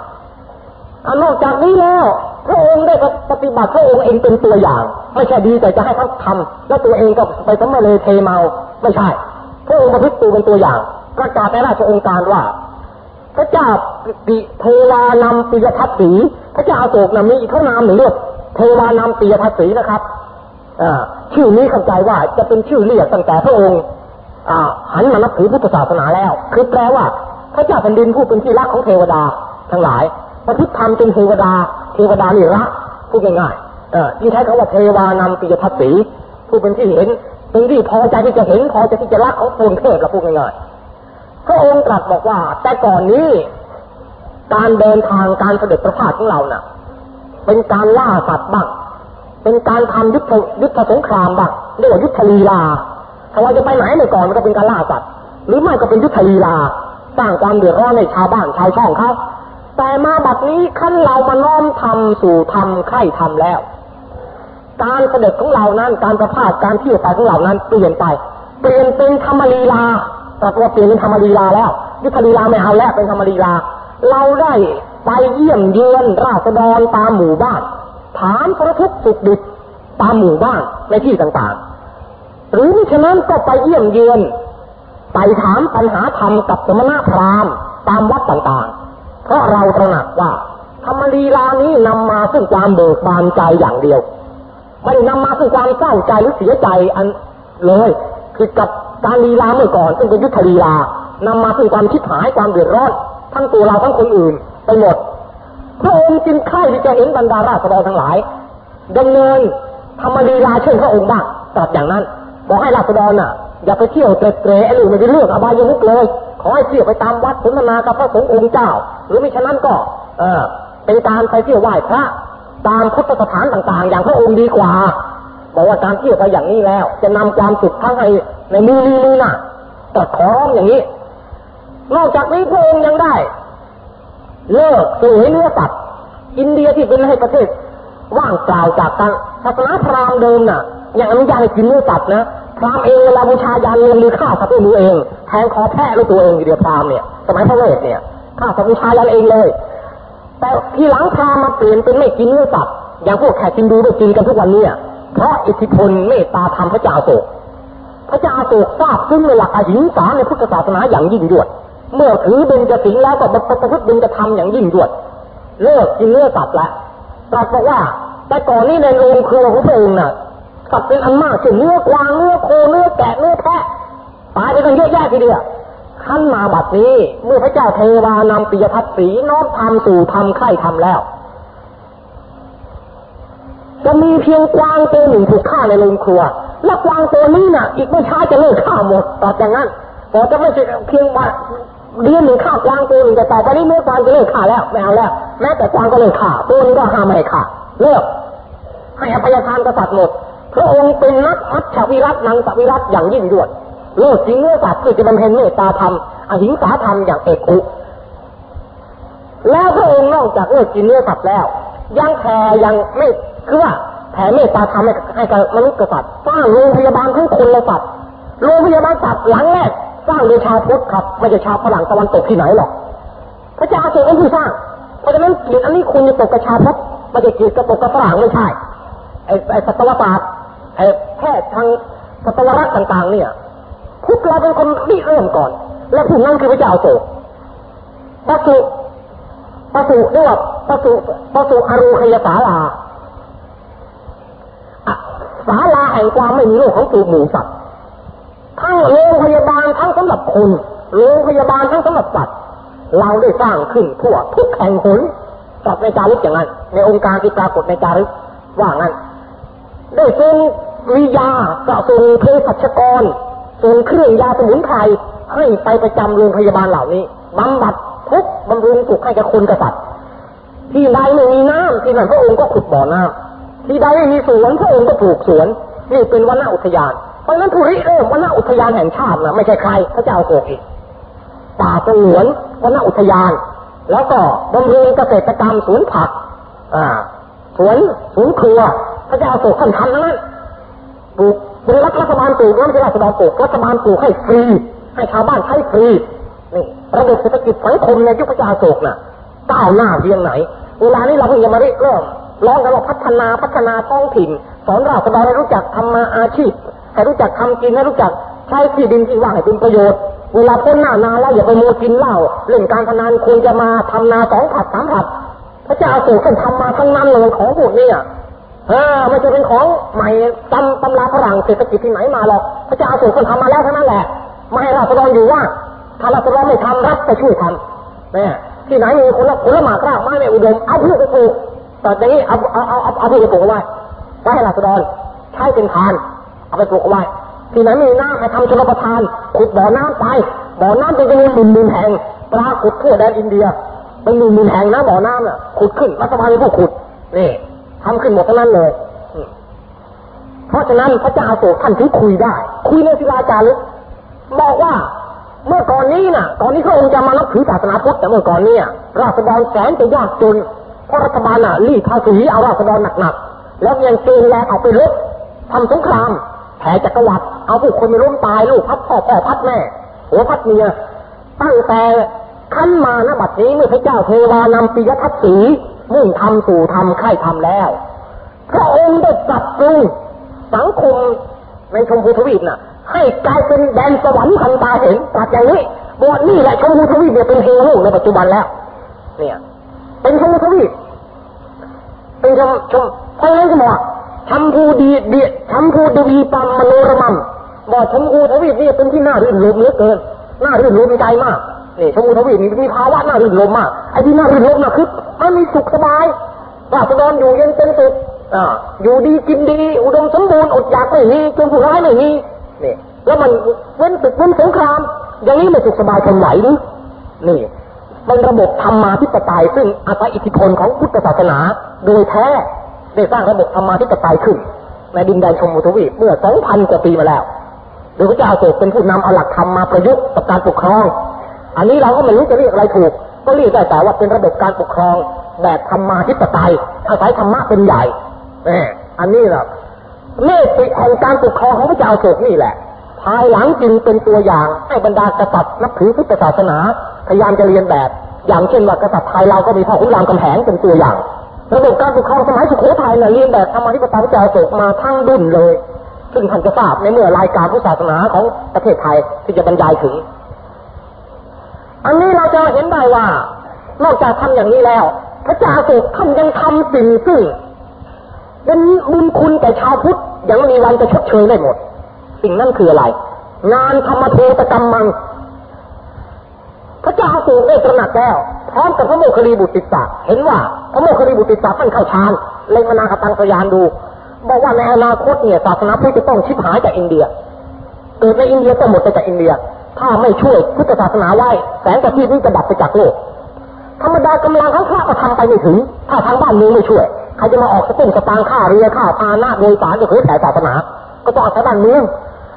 อนอกจากนี้แล้ว พระองค์ได้ปฏิบัติพระองค์เองเป็นตัวอย่าง ไม่ใช่ดีแต่จะให้เขาทำแล้วตัวเองก็ไปสมมาเลเทเมาไม่ใช่ พระองค์ประพฤติตัวเป็นตัวอย่าง ประกาศในราชองค์การว่า พระเจ้าปิเทวานำปิยทัศสีพระเจ้าโศกนะมีอีกพระนามหนึ่งเรียกเทวานำปิยทัศสีนะครับอชื่อนี้เข้าใจว่าจะเป็นชื่อเรียกตั้งแต่พระองค์อ่าหันมานับถือพุทธศาสนาแล้ว คือแปลว่าพระเจ้าแผ่นดินผู้เป็นที่รักของเทวดาทั้งหลายประพฤติธรรมเป็นเทวดา เทวดานี่รักพูดง่ายๆที่ใช้คำว่าเทวานำปิยทัศสีผู้เป็นที่เห็นเป็นที่พอใจที่จะเห็นพอใจที่จะรักของตนเทพละพูดง่ายๆพระองค์ตรัสบอกว่า แต่ก่อนนี้ การเดินทางการเสด็จประพาสของเราน่ะ เป็นการล่าสัตว์บ้างเป็นการทำยุทธยุทธสงครามบ้างเรียกว่ายุทธลีลาถ้าเราจะไปไหนในก่อนมันก็เป็นการล่าสัตว์หรือไม่ก็เป็นยุทธลีลาสร้างความเดือดร้อนในชาวบ้านชาวช่องเขา แต่มาบัดนี้ขั้นเรามาน้อมทำสู่ทำใคร่ทำแล้ว การเสด็จของเรานั้นการประพาสการเที่ยวไปของเรานั้นเปลี่ยนไป เปลี่ยนเป็นธรรมลีลาแต่ตัวเปลี่ยนเป็นธรรมลีลาแล้วยุทธลีลาไม่เอาแล้วเป็นธรรมลีลา เราได้ไปเยี่ยมเยือนราษฎรตามหมู่บ้าน ถามพระทุกสุขดิบตามหมู่บ้านในที่ต่างๆ หรือมิฉะนั้นก็ไปเยี่ยมเยือน ไปถามปัญหาธรรมกับสมณพราหมณ์ตามวัดต่างๆ เพราะเราตระหนักว่า ธรรมลีลานี้นำมาซึ่งความเบิกบานใจอย่างเดียว ไม่ได้นำมาซึ่งความเศร้าใจหรือเสียใจอันเลย คือกับการลีลาเมื่อก่อนซึ่งเป็นยุทธลีลานำมาซึ่งความชิดหายความเดือดร้อนทั้งตัวเราทั้งคนอื่นไปหมดพระองค์จึงใคร่ที่จะเห็นบรรดาราษฎรทั้งหลายดำเนินธรรมลีลาเช่นพระองค์บ้างตรัสอย่างนั้นบอกให้ราษฎรน่ะ อย่าไปเที่ยวเตะๆไอ้หรือไม่ได้เรื่องอบายมุกเลย ขอให้เที่ยวไปตามวัดสนทนากับพระสงฆ์องค์เจ้า หรือมิฉะนั้นก็เออเป็นการไปเที่ยวไหว้พระตามพุทธสถานต่างๆ อย่างพระองค์ดีกว่า บอกว่าการเที่ยวไปอย่างนี้แล้ว จะนำความสุขทั้งในในมือนี้นี่นะแต่ขอร้องอย่างนี้ นอกจากนี้พระองค์ยังได้ เลิกเสวยเนื้อสัตว์อินเดียที่เป็นให้ประเทศว่างเปล่าจากการศาสนาพราหมณ์เดิมน่ะยังอนุญาตให้กินเนื้อสัตว์นะ พรามเองเวลาบูชายันลงมือฆ่าสัตว์ด้วยมือเองแทงคอแพะด้วยตัวเองอยู่เดียวพรามเนี่ยสมัยพระเวทเนี่ยฆ่าสัตว์บูชายันเองเลย แต่ทีหลังพรามมาเปลี่ยนเป็นไม่กินเนื้อสัตว์อย่างพวกแขกจินดูได้กินกันทุกวันนี้เพราะอิทธิพลเมตตาธรรมพระเจ้าโศกพระเจ้าโศกทราบซึ่งในหลักอหิงสาในพุทธศาสนาอย่างยิ่งยวด เมื่อถือเบญจศีลแล้วก็ประพฤติเบญจธรรมอย่างยิ่งยวด เลิกกินเนื้อสัตว์ล้วตรัสบอกว่าแต่ก่อนนี้ในโรงครัวของพระองค์น่ะ สัตว์เป็นอันมากเช่นเนื้อกวางเนื้อโคเนื้อแกะเนื้อแพะตายไปกันเยอะแยะทีเดียวขั้นมาบัดนี้เมื่อพระเจ้าเทวานำปิยพัฒสีน้อมทำสู่ทำไข่ทำแล้ว จะมีเพียงกวางตัวหนึ่งถูกฆ่าในโรงครัว และกวางตัวนี้น่ะ อีกไม่ช้าจะเลิกฆ่าหมดต่อจากนั้นแต่จะไม่ใช่เพียงว่าเดือนหนึ่งฆ่ากวางตัวหนึ่งแต่ต่อไปนี้เมื่อกวางจะเลิกฆ่าแล้วไม่เอาแล้วแม้แต่กวางก็เลิกฆ่าตัวนี้ก็ห้ามไม่ให้ฆ่าเลิกให้อภัยทานกษัตริย์หมด พระองค์เป็นนักอัจฉวิรัตนังสวิรัตอย่างยิ่งยวดเลิกจริงเนื้อสัตว์เพื่อจะบำเพ็ญเมตตาธรรมอหิงสาธรรมอย่างเอกอุแล้วพระองค์นอกจากเลิกกินเนื้อสัตว์แล้ว ยังแผ่ยังไม่คือว่าแผ่เมตตาธรรมให้กับมนุษย์กษัตริย์สร้างโรงพยาบาลทั้งคนและสัตว์โรงพยาบาลสัตว์หลังแรกสร้างโดยชาวพุทธครับไม่ใช่ชาวฝรั่งตะวันตกที่ไหนหรอกพระเจ้าทรงเป็นผู้สร้าง เพราะฉะนั้นเกียรติอันนี้คุณจะตกกับชาพุทธไม่ใช่เกียรติกระตกกับฝรั่งไม่ใช่ไอ้ไอ้สัตวศาสตร์ แพทย์ทางสัตวรักษ์ต่าง ๆ เนี่ยพุทธเราเป็นคนริเริ่มก่อน และผู้นั้นคือพระเจ้าโศกปสุปสุเรียกว่าปสุปสุอรูคยสาลาศาลาแห่งความไม่มีโรคของตูหมูสัตว์ทั้งโรงพยาบาลทั้งสำหรับคนโรงพยาบาลทั้งสำหรับสัตว์เราได้สร้างขึ้นทั่วทุกแห่งหนจัดในจารึกอย่างนั้น ในองค์การที่ปรากฏในจารึกว่างั้นได้ส่ง วิยาจะส่งเภสัชกรส่งเครื่องยาสมุนไพรให้ไปประจำโรงพยาบาลเหล่านี้บำบัดทุกบำรุงสุขให้กับคนกษัตริย์ที่ใดไม่มีน้ำที่นั่นพระองค์ก็ขุดบ่อน้ำที่ใดไม่มีสวนพระองค์ก็ปลูกสวนนี่เป็นวนอุทยาน เพราะนั้นผู้ริเริ่มวนอุทยานแห่งชาตินะไม่ใช่ใครพระเจ้าโกอีกป่าสงวนวนอุทยาน แล้วก็บำรุงเกษตรกรรมสวนผัก อ่าสวนสวนครัวพระเจ้าโกท่านทำทั้งนั้น ปลูกเป็นรัฐรัฐบาลปลูกไม่ใช่รัฐบาลปลูกรัฐบาลปลูกให้ฟรีให้ชาวบ้านใช้ฟรีนี่ระบบเศรษฐกิจสังคมในยุคพระเจ้าโศกน่ะก้าวหน้าเพียงไหน เวลานี้เราเพิ่งจะมาเริ่มร้องกันว่าพัฒนาพัฒนาท้องถิ่น สอนราษฎรให้รู้จักทำมาอาชีพให้รู้จักทำกินให้รู้จักใช้ที่ดินที่ว่างให้เป็นประโยชน์เวลาพ้นหน้านาแล้วอย่าไปโมกินเหล้าเล่นการพนันควรจะมาทำนาสองผัดสามผัดพระเจ้าโศกท่านทำมาทั้งนั้นเลยของพวกนี้ อะเออไม่จะเป็นของใหม่ตำตำราฝรั่งเศรษฐกิจที่ไหนมาหรอกพระเจ้าโศกท่านทำมาแล้วเทั้งนั้นแหละไม่ให้ราษฎรอยู่ว่า ถ้าราษฎรไม่ทำรัฐจะช่วยทำเนี่ยที่ไหนมีคนละคนละหมากรากไม้ไม่อุดมเอาพืชไปปลูกแต่อย่างนี้เอาเอาเอาเอาพืชไปปลูกเอาไว้ไว้ให้ราษฎรใช้เป็นทาน เอาไปปลูกเอาไว้ที่ไหนมีน้ำให้ทำชลประทานขุดบ่อน้ำไปบ่อน้ำเป็นจำนวนหมื่นหมื่นแห่งปรากฏทั่วแดนอินเดียเป็นหมื่นหมื่นแห่งนะบ่อน้ำน่ะขุดขึ้นรัฐบาลเป็นผู้ขุดนี่ ทำขึ้นหมดทั้งนั้นเลยอืมเพราะฉะนั้นพระเจ้าโศกท่านถึงคุยได้ คุยในศิลาจารึกบอกว่าเมื่อก่อนนี้น่ะ ก่อนนี้พระองค์จะมานับถือศาสนาพุทธแต่เมื่อก่อนเนี้ราษฎรแสนจะยากจนเพราะรัฐบาลน่ะรีดภาษีเอาราษฎรหนักๆแล้วยังเกณฑ์แรงเอาไปรบทำสงครามแผ่จักรวรรดิเอาผู้คนไปล้มตายลูกพัดพ่อพ่อพัดแม่หัวพัดเมียตั้งแต่ขั้นมาณบัดนี้เมื่อพระเจ้าเทวานำปิยทัศสี มุ่งทำสู่ทำใคร่ทำแล้วพระองค์ได้ปรับปรุงสังคมในชมพูทวีปน่ะ ให้กลายเป็นแดนสวรรค์ทันตาเห็นตัดอย่างนี้บอกว่านี่แหละชมพูทวีปเนี่ยเป็นเฮโร่ในปัจจุบันแล้ว เนี่ย เป็นชมพูทวีปเป็นชมชมเพราะฉะนั้นก็บอกชมพูดีเดียชมพูดวีปัมมโนรมัมบอกชมพูทวีปนี่เป็นที่น่ารื่นรมเหลือเกินน่ารื่นรมใจมาก นี่ชมพูทวีปนี่มีภาวะน่ารื่นรมมากไอ้ที่น่ารื่นรมน่ะคือมันมีสุขสบายราษฎรอยู่เย็นเป็นสุขอ่าอยู่ดีกินดี อุดมสมบูรณ์อดอยากไม่มีจนผู้ร้ายไม่มีนี่แล้วมันเว้นตึกเว้นสงคราม อย่างนี้ไม่สุขสบายทนไหวหรือนี่เป็นระบบธรรมาธิปไตยซึ่งอาศัยอิทธิพลของพุทธศาสนาโดยแท้ได้สร้างระบบธรรมาธิปไตยขึ้น ในดินแดนชมพูทวีปเมื่อ 2,000 กว่าปีมาแล้วโดยพระเจ้าโศกเป็นผู้นำเอาหลักธรรมมาประยุกต์กับการปกครอง อันนี้เราก็ไม่รู้จะเรียกอะไรถูก ก็เรียกได้แต่ว่าเป็นระบบการปกครองแบบธรรมาธิปไตยอาศัยธรรมะเป็นใหญ่แหมอันนี้แหละเมตติแห่งการปกครองของพระเจ้าโศกนี่แหละ ภายหลังจึงเป็นตัวอย่างให้บรรดากษัตริย์นับถือพุทธศาสนาพยายามจะเรียนแบบ อย่างเช่นว่ากษัตริย์ไทยเราก็มีพ่อขุนรามคำแหงเป็นตัวอย่าง ระบบการปกครองสมัยสุโขทัยเนี่ยเรียนแบบธรรมาธิปไตยพระเจ้าโศกมาทั้งดุนเลย ซึ่งท่านจะทราบในเมื่อรายการพุทธศาสนาของประเทศไทยที่จะบรรยายถึง อันนี้เราจะเห็นได้ว่า นอกจากทำอย่างนี้แล้ว พระเจ้าโศกท่านยังทำสิ่งซึ่งเป็นบุญคุณแก่ชาวพุทธยังมีวันจะชดเชยได้หมด สิ่งนั้นคืออะไร งานธรรมเทตกรรมมัง พระเจ้าโศกได้ตระหนักแล้วพร้อมกับพระโมคคัลลีบุตรติสสะเห็นว่าพระโมคคัลลีบุตรติสสะท่านเข้าฌานเล็งมนาคตังสยานดู บอกว่าในอนาคตเนี่ยศาสนาพุทธจะต้องชิบหายจากอินเดีย เกิดในอินเดียก็หมดไปจากอินเดีย ถ้าไม่ช่วยพุทธศาสนาไว้ แสงประทีปนี้จะดับไปจากโลก ธรรมดากำลังของพระก็ทำไปไม่ถึง ถ้าทางบ้านเมืองไม่ช่วย ใครจะมาออกสตุ้งสตางค่าเรือค่าพาหนะโดยสารจะเผยแผ่ศาสนา ก็ต้องอาศัยบ้านเมือง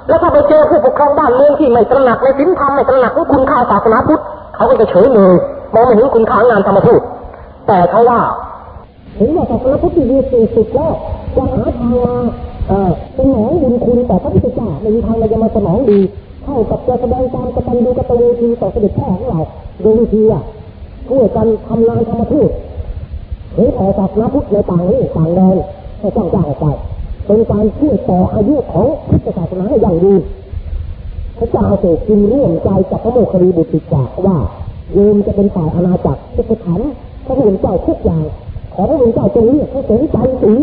แล้วถ้าไปเจอผู้ปกครองบ้านเมืองที่ไม่ตระหนักในศีลธรรมไม่ตระหนักในคุณค่าศาสนาพุทธเขาก็จะเฉยเมยมองไม่เห็นคุณค่างานธรรมทูตแต่เขาว่าเห็นว่าศาสนาพุทธดีสุดสุดแล้วจะหาทางมาเอ่อสนองบุญคุณแต่พระพุทธเจ้าไม่มีทางใดจะมาสนองดี เท่ากับจะแสดงความกตัญญูกตเวทีต่อเสด็จพ่อของเราโดยวิธีอะช่วยกันทำงานธรรมทูตเผยแผ่ศาสนาพุทธในต่างที่ต่างแดนให้กว้างๆออกไปเป็นการช่วยต่ออายุของพุทธศาสนาให้ยั่งยืนพระเจ้าโศกจึงร่วมใจกับพระโมคคัลลีบุตรจาว่าโยมจะเป็นฝ่ายอาณาจักรจะไปถามพระผู้เป็นเจ้าทุกอย่างขอพระผู้เป็นเจ้าจงเรียกพระสงฆ์ใจสี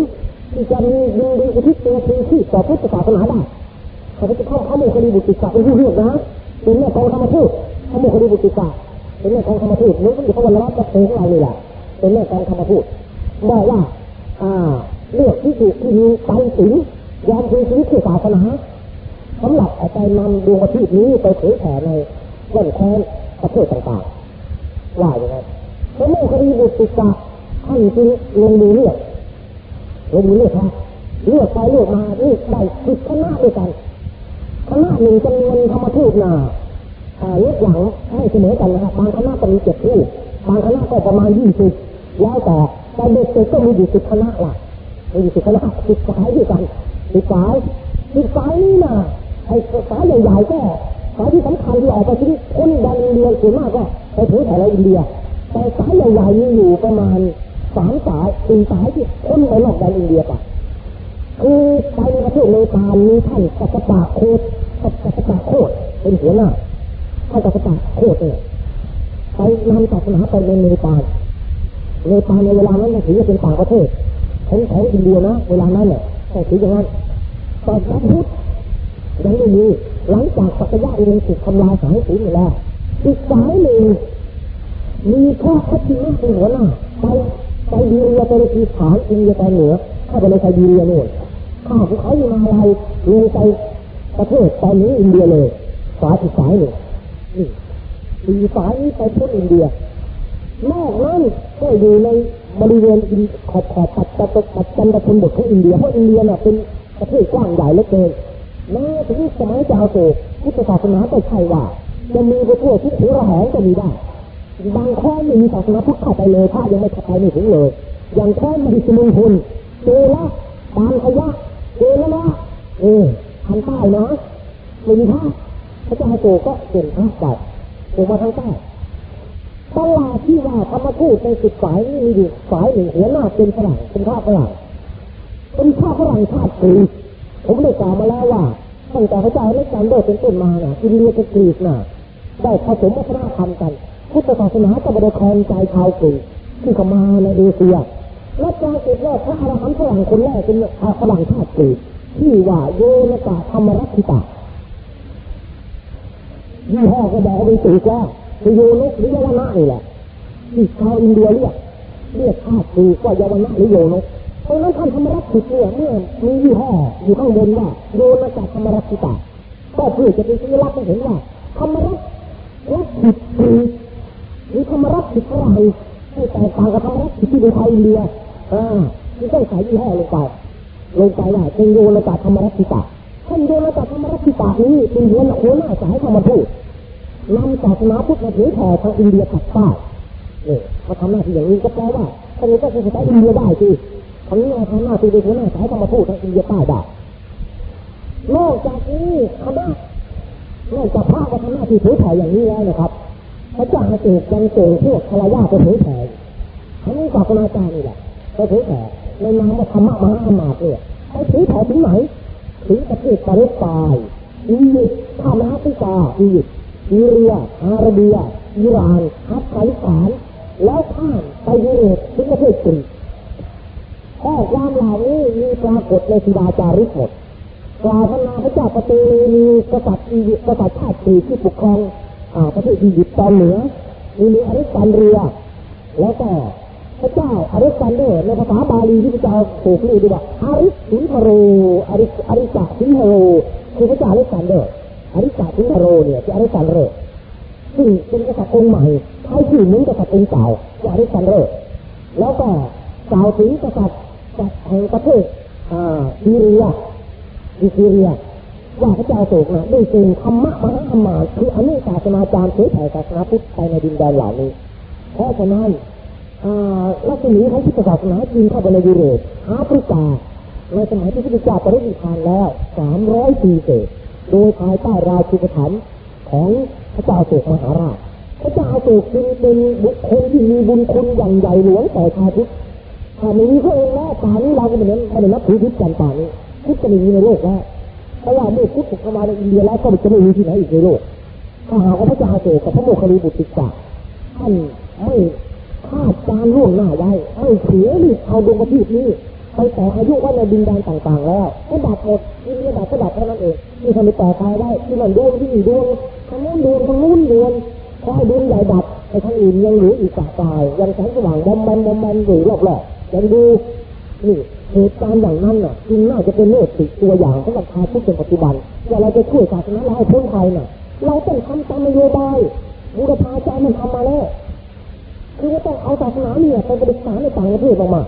ที่จะมียินดีอุทิศตัวคืนที่ต่อพุทธศาสนาได้ เขาจะเข้าข้ามูคดีบุตรศาสเป็นผู้เลือกนะเป็นแม่กองธรรมทูตข้ามูคดีบุตรศาสเป็นแม่กองธรรมทูตนี่ก็คือพระวรรณรัตน์จะเของเรานี่แหละเป็นแม่กองธรรมทูตบอกว่า อ่าเลือกที่ถูกที่มีใจถึงยอมคืนชีวิตเพื่อศาสนาสำหรับเอาไปนำดวงอาทิตย์นี้ไปเผยแผ่ในแว่นแค้นประเทศต่างๆว่าอย่างไรพระโมคคัลลีบุตรศาสท่านจึงลงมือเลือกลงมือเลือกครับเลือกไปเลือกมานี่ได้สิบคณะด้วยกัน คณะหนึ่งจำนวนธรรมทูตน่ะลดหลังไม่เสมอกันนะครับบางคณะก็มีเจ็ดรูปบางคณะก็ประมาณยี่สิบแล้วแต่แต่เด็กเด็ก็มีอยู่สิบคณะล่ะมีอยู่สิบคณะสิบสายด้วยกันสิบสายสิบสายนี่นะไอ้สายใหญ่ๆก็สายที่สำคัญที่ออกไปที่คนดนอินเดียส่วนมากก็ไปเผยแผ่ในอินเดียแต่สายใหญ่ๆมีอยู่ประมาณสามสายสี่สายที่คนไปนอกแดนอินเดียไป คือไปประเทศเนปาลมีท่านกัสปะโคตกัสปะโคตเป็นหัวหน้าท่านกัสปะโคตเนี่ยไปนำศาสนาไปในเนปาลเนปาลในเวลานั้นถือว่าเป็นต่างประเทศของของอินเดียนะเวลานั้นเนี่ยแต่ถืออย่างนั้นแต่พระพุทธยังไม่มีหลังจากสักยะเองถูกทำลายสายสีหมดแล้วอีกสายหนึ่งมีพระคัตตินะเป็นหัวหน้าไปไปดีเรียไปในทีฐานอินเดียตอนเหนือเข้าไปในไซบีเรียโน่น ข้าภูเขาอยู่มาลายลงไปประเทศตอนนี้อินเดียเลยสายอีกสายหนึ่งนี่สี่สายนี้ไปพ้นอินเดียนอกนั้นก็อยู่ในบริเวณอินขอบขอบปัดปัดปัดจันทชนบทของอินเดียเพราะอินเดียน่ะเป็นประเทศกว้างใหญ่เหลือเกินแม้ถึงสมัยเจ้าโตพุทธศาสนาก็ใช่ว่า จะมีประเทศที่ถือระแหงก็มีได้บางข้อไม่มีศาสนาพุทธเข้าไปเลยพระยังไม่เข้าไปไม่ถึงเลย อย่างข้อมหิสมุนพลเจละบางขยะ เจละนะเออทางใต้นะไม่มีพระพระเจ้าโตก็เป็นพระได้โตมาทางใต้ตลาดที่ว่าธรรมทูตในสิบสายนี่มีอยู่สายหนึ่งหัวหน้าเป็นฝรั่งเป็นข้าฝรั่งเป็นข้าฝรั่งชาติกรีกผมได้กล่าวมาแล้วว่าตั้งแต่พระเจ้าเล็กซันเดอร์เป็นต้นมาน่ะอินเดียกับกรีกน่ะได้ผสมวัฒนธรรมกันพุทธศาสนาก็บริครใจชาวกรีกที่เข้ามาในเอเชีย และปรากฏว่าพระอรหันต์ฝรั่งคนแรกเป็นฝรั่งชาติกรีกที่ว่าโยนกาธรรมรัติตายี่ห้อก็บอกเป็นสีกว่าคือโยนกหรือยวนะนี่แหละที่ชาวอินเดียเรียกเรียกชาติกรีกว่ายวนะหรือโยนกเพราะนั้นท่านธรรมรัติตเนี่ยเมื่อมียี่ห้ออยู่ข้างบนว่าโยนกาธรรมรัติตาก็เพื่อจะเป็นสัญลักษณ์ให้เห็นว่าธรรมรัตรัตถิตหรือธรรมรัติตอะไรให้แตกต่างกับธรรมรัติตที่เป็นไทยอินเดีย อ่าที่ต้องใส่ยี่ห้อลงไปลงไปได้เป็นโยนกาธรรมรัติตาท่านโยนกาธรรมรัติตานี้เป็นหัวหน้าหัวหน้าสายธรรมทูตนำศาสนาพุทธมาเผยแผ่ทางอินเดียตัดใต้เนี่ยมาทำหน้าที่อย่างนี้ก็แปลว่าท่านนี้ก็เป็นสาอินเดียได้สิทางนี้มาทำหน้าที่เป็นหัวหน้าสายธรรมทูตทางอินเดียใต้ได้นอกจากนี้คณะนอกจากพระมาทำหน้าที่เผยแผ่อย่างนี้แล้วนะครับพระเจ้าอาเจกยังเจอพวกคารวะไปเผยแผ่ทั้งศาสนาจารย์นี่แหละ ไปเผยแผ่ในนามธรรมะมหาอมาตย์เนี่ยไปเผยแผ่ถึงไหนถึงประเทศปาเลสไตน์อียิปต์ข้ามแอฟริกาอียิปต์ซีเรียอาระเบียอิหร่านอัฟกานิสถานแล้วข้ามไปยุโรปถึงประเทศกรีกข้อความเหล่านี้มีปรากฏในศิลาจารึกหมดกล่าวพนาพระเจ้าปเตมีกษัตริย์อียิปต์กษัตริย์ชาติกรีกที่ปกครองประเทศอียิปต์ตอนเหนือมีมีอริสตันเรีย แล้วก็ พระเจ้าอริสตันเดอร์ในภาษาบาลีที่พระเจ้าถูกเรียกว่าอาริสสินทโรอาริสอาริสะสินทโรคือพระเจ้าอริสตันเดอร์อริสาสิงโรเนี่ยที่อริสันเรศซึ่งเป็นกษัตริย์องค์ใหม่ใช้ชื่อเหมือนกษัตริย์องค์เก่าคืออริสันเรศแล้วก็กล่าวถึงกษัตริย์จากแห่งประเทศอ่าซีเรียซีเรียว่าพระเจ้าโศกนะได้เก่งธรรมะมหาอมาคืออนุศาสนาจารย์เผยแผ่ศาสนาพุทธไปในดินแดนเหล่านี้เพราะฉะนั้น ลักษณะของพุทธศาสนาจีนเข้าไปในยุโรปแอฟริกาในสมัยที่พระพุทธเจ้าปรินิพพานแล้วสามร้อยปีเศษโดยภายใต้ราชูปถัมภ์ของพระเจ้าโศกมหาราช พระเจ้าโศกจึงเป็นบุคคลที่มีบุญคุณอย่างใหญ่หลวงต่อชาวพุทธถ้าไม่มีพระองค์แล้วป่านนี้เราก็ไม่ได้ไม่ได้นับถือพุทธกันป่านนี้พุทธก็ไม่มีในโลกแล้วเพราะว่าเมื่อพุทธถูกเข้ามาในอินเดียแล้วก็จะไม่มีที่ไหนอีกในโลกถ้าหากว่าพระเจ้าโศกกับพระโมคคัลลีบุตรติกาท่านไม่ คาดการล่วงหน้าไว้ไม่เสียรีบเอาดวงประทีปนี้ไปไปต่ออายุไว้ในดินแดนต่างๆแล้วก็ดับหมดอินเดียดับก็ดับเท่านั้นเองที่ทำไปต่อตายได้ที่นั่นดวงที่นี่ดวงทางนู้นดวงทางนู้นดวงพอดวงใหญ่ดับไอ้ทางอื่นยังเหลืออีกสาตายยังแสงสว่างบอมแบมบอมแบมอยู่รอบๆยังดูนี่เหตุการณ์อย่างนั้นน่ะจึงน่าจะเป็นเนื้อติดตัวอย่างสำหรับชาวพุทธในปัจจุบันว่าเราจะช่วยศาสนาเราให้พ้นภัยน่ะ เราต้องทำตามนโยบายบูรพาจารย์มันทำมาแล้ว คือว่าต้องเอาศาสนาเนี่ยไปปฏิบัติในต่างประเทศออกมา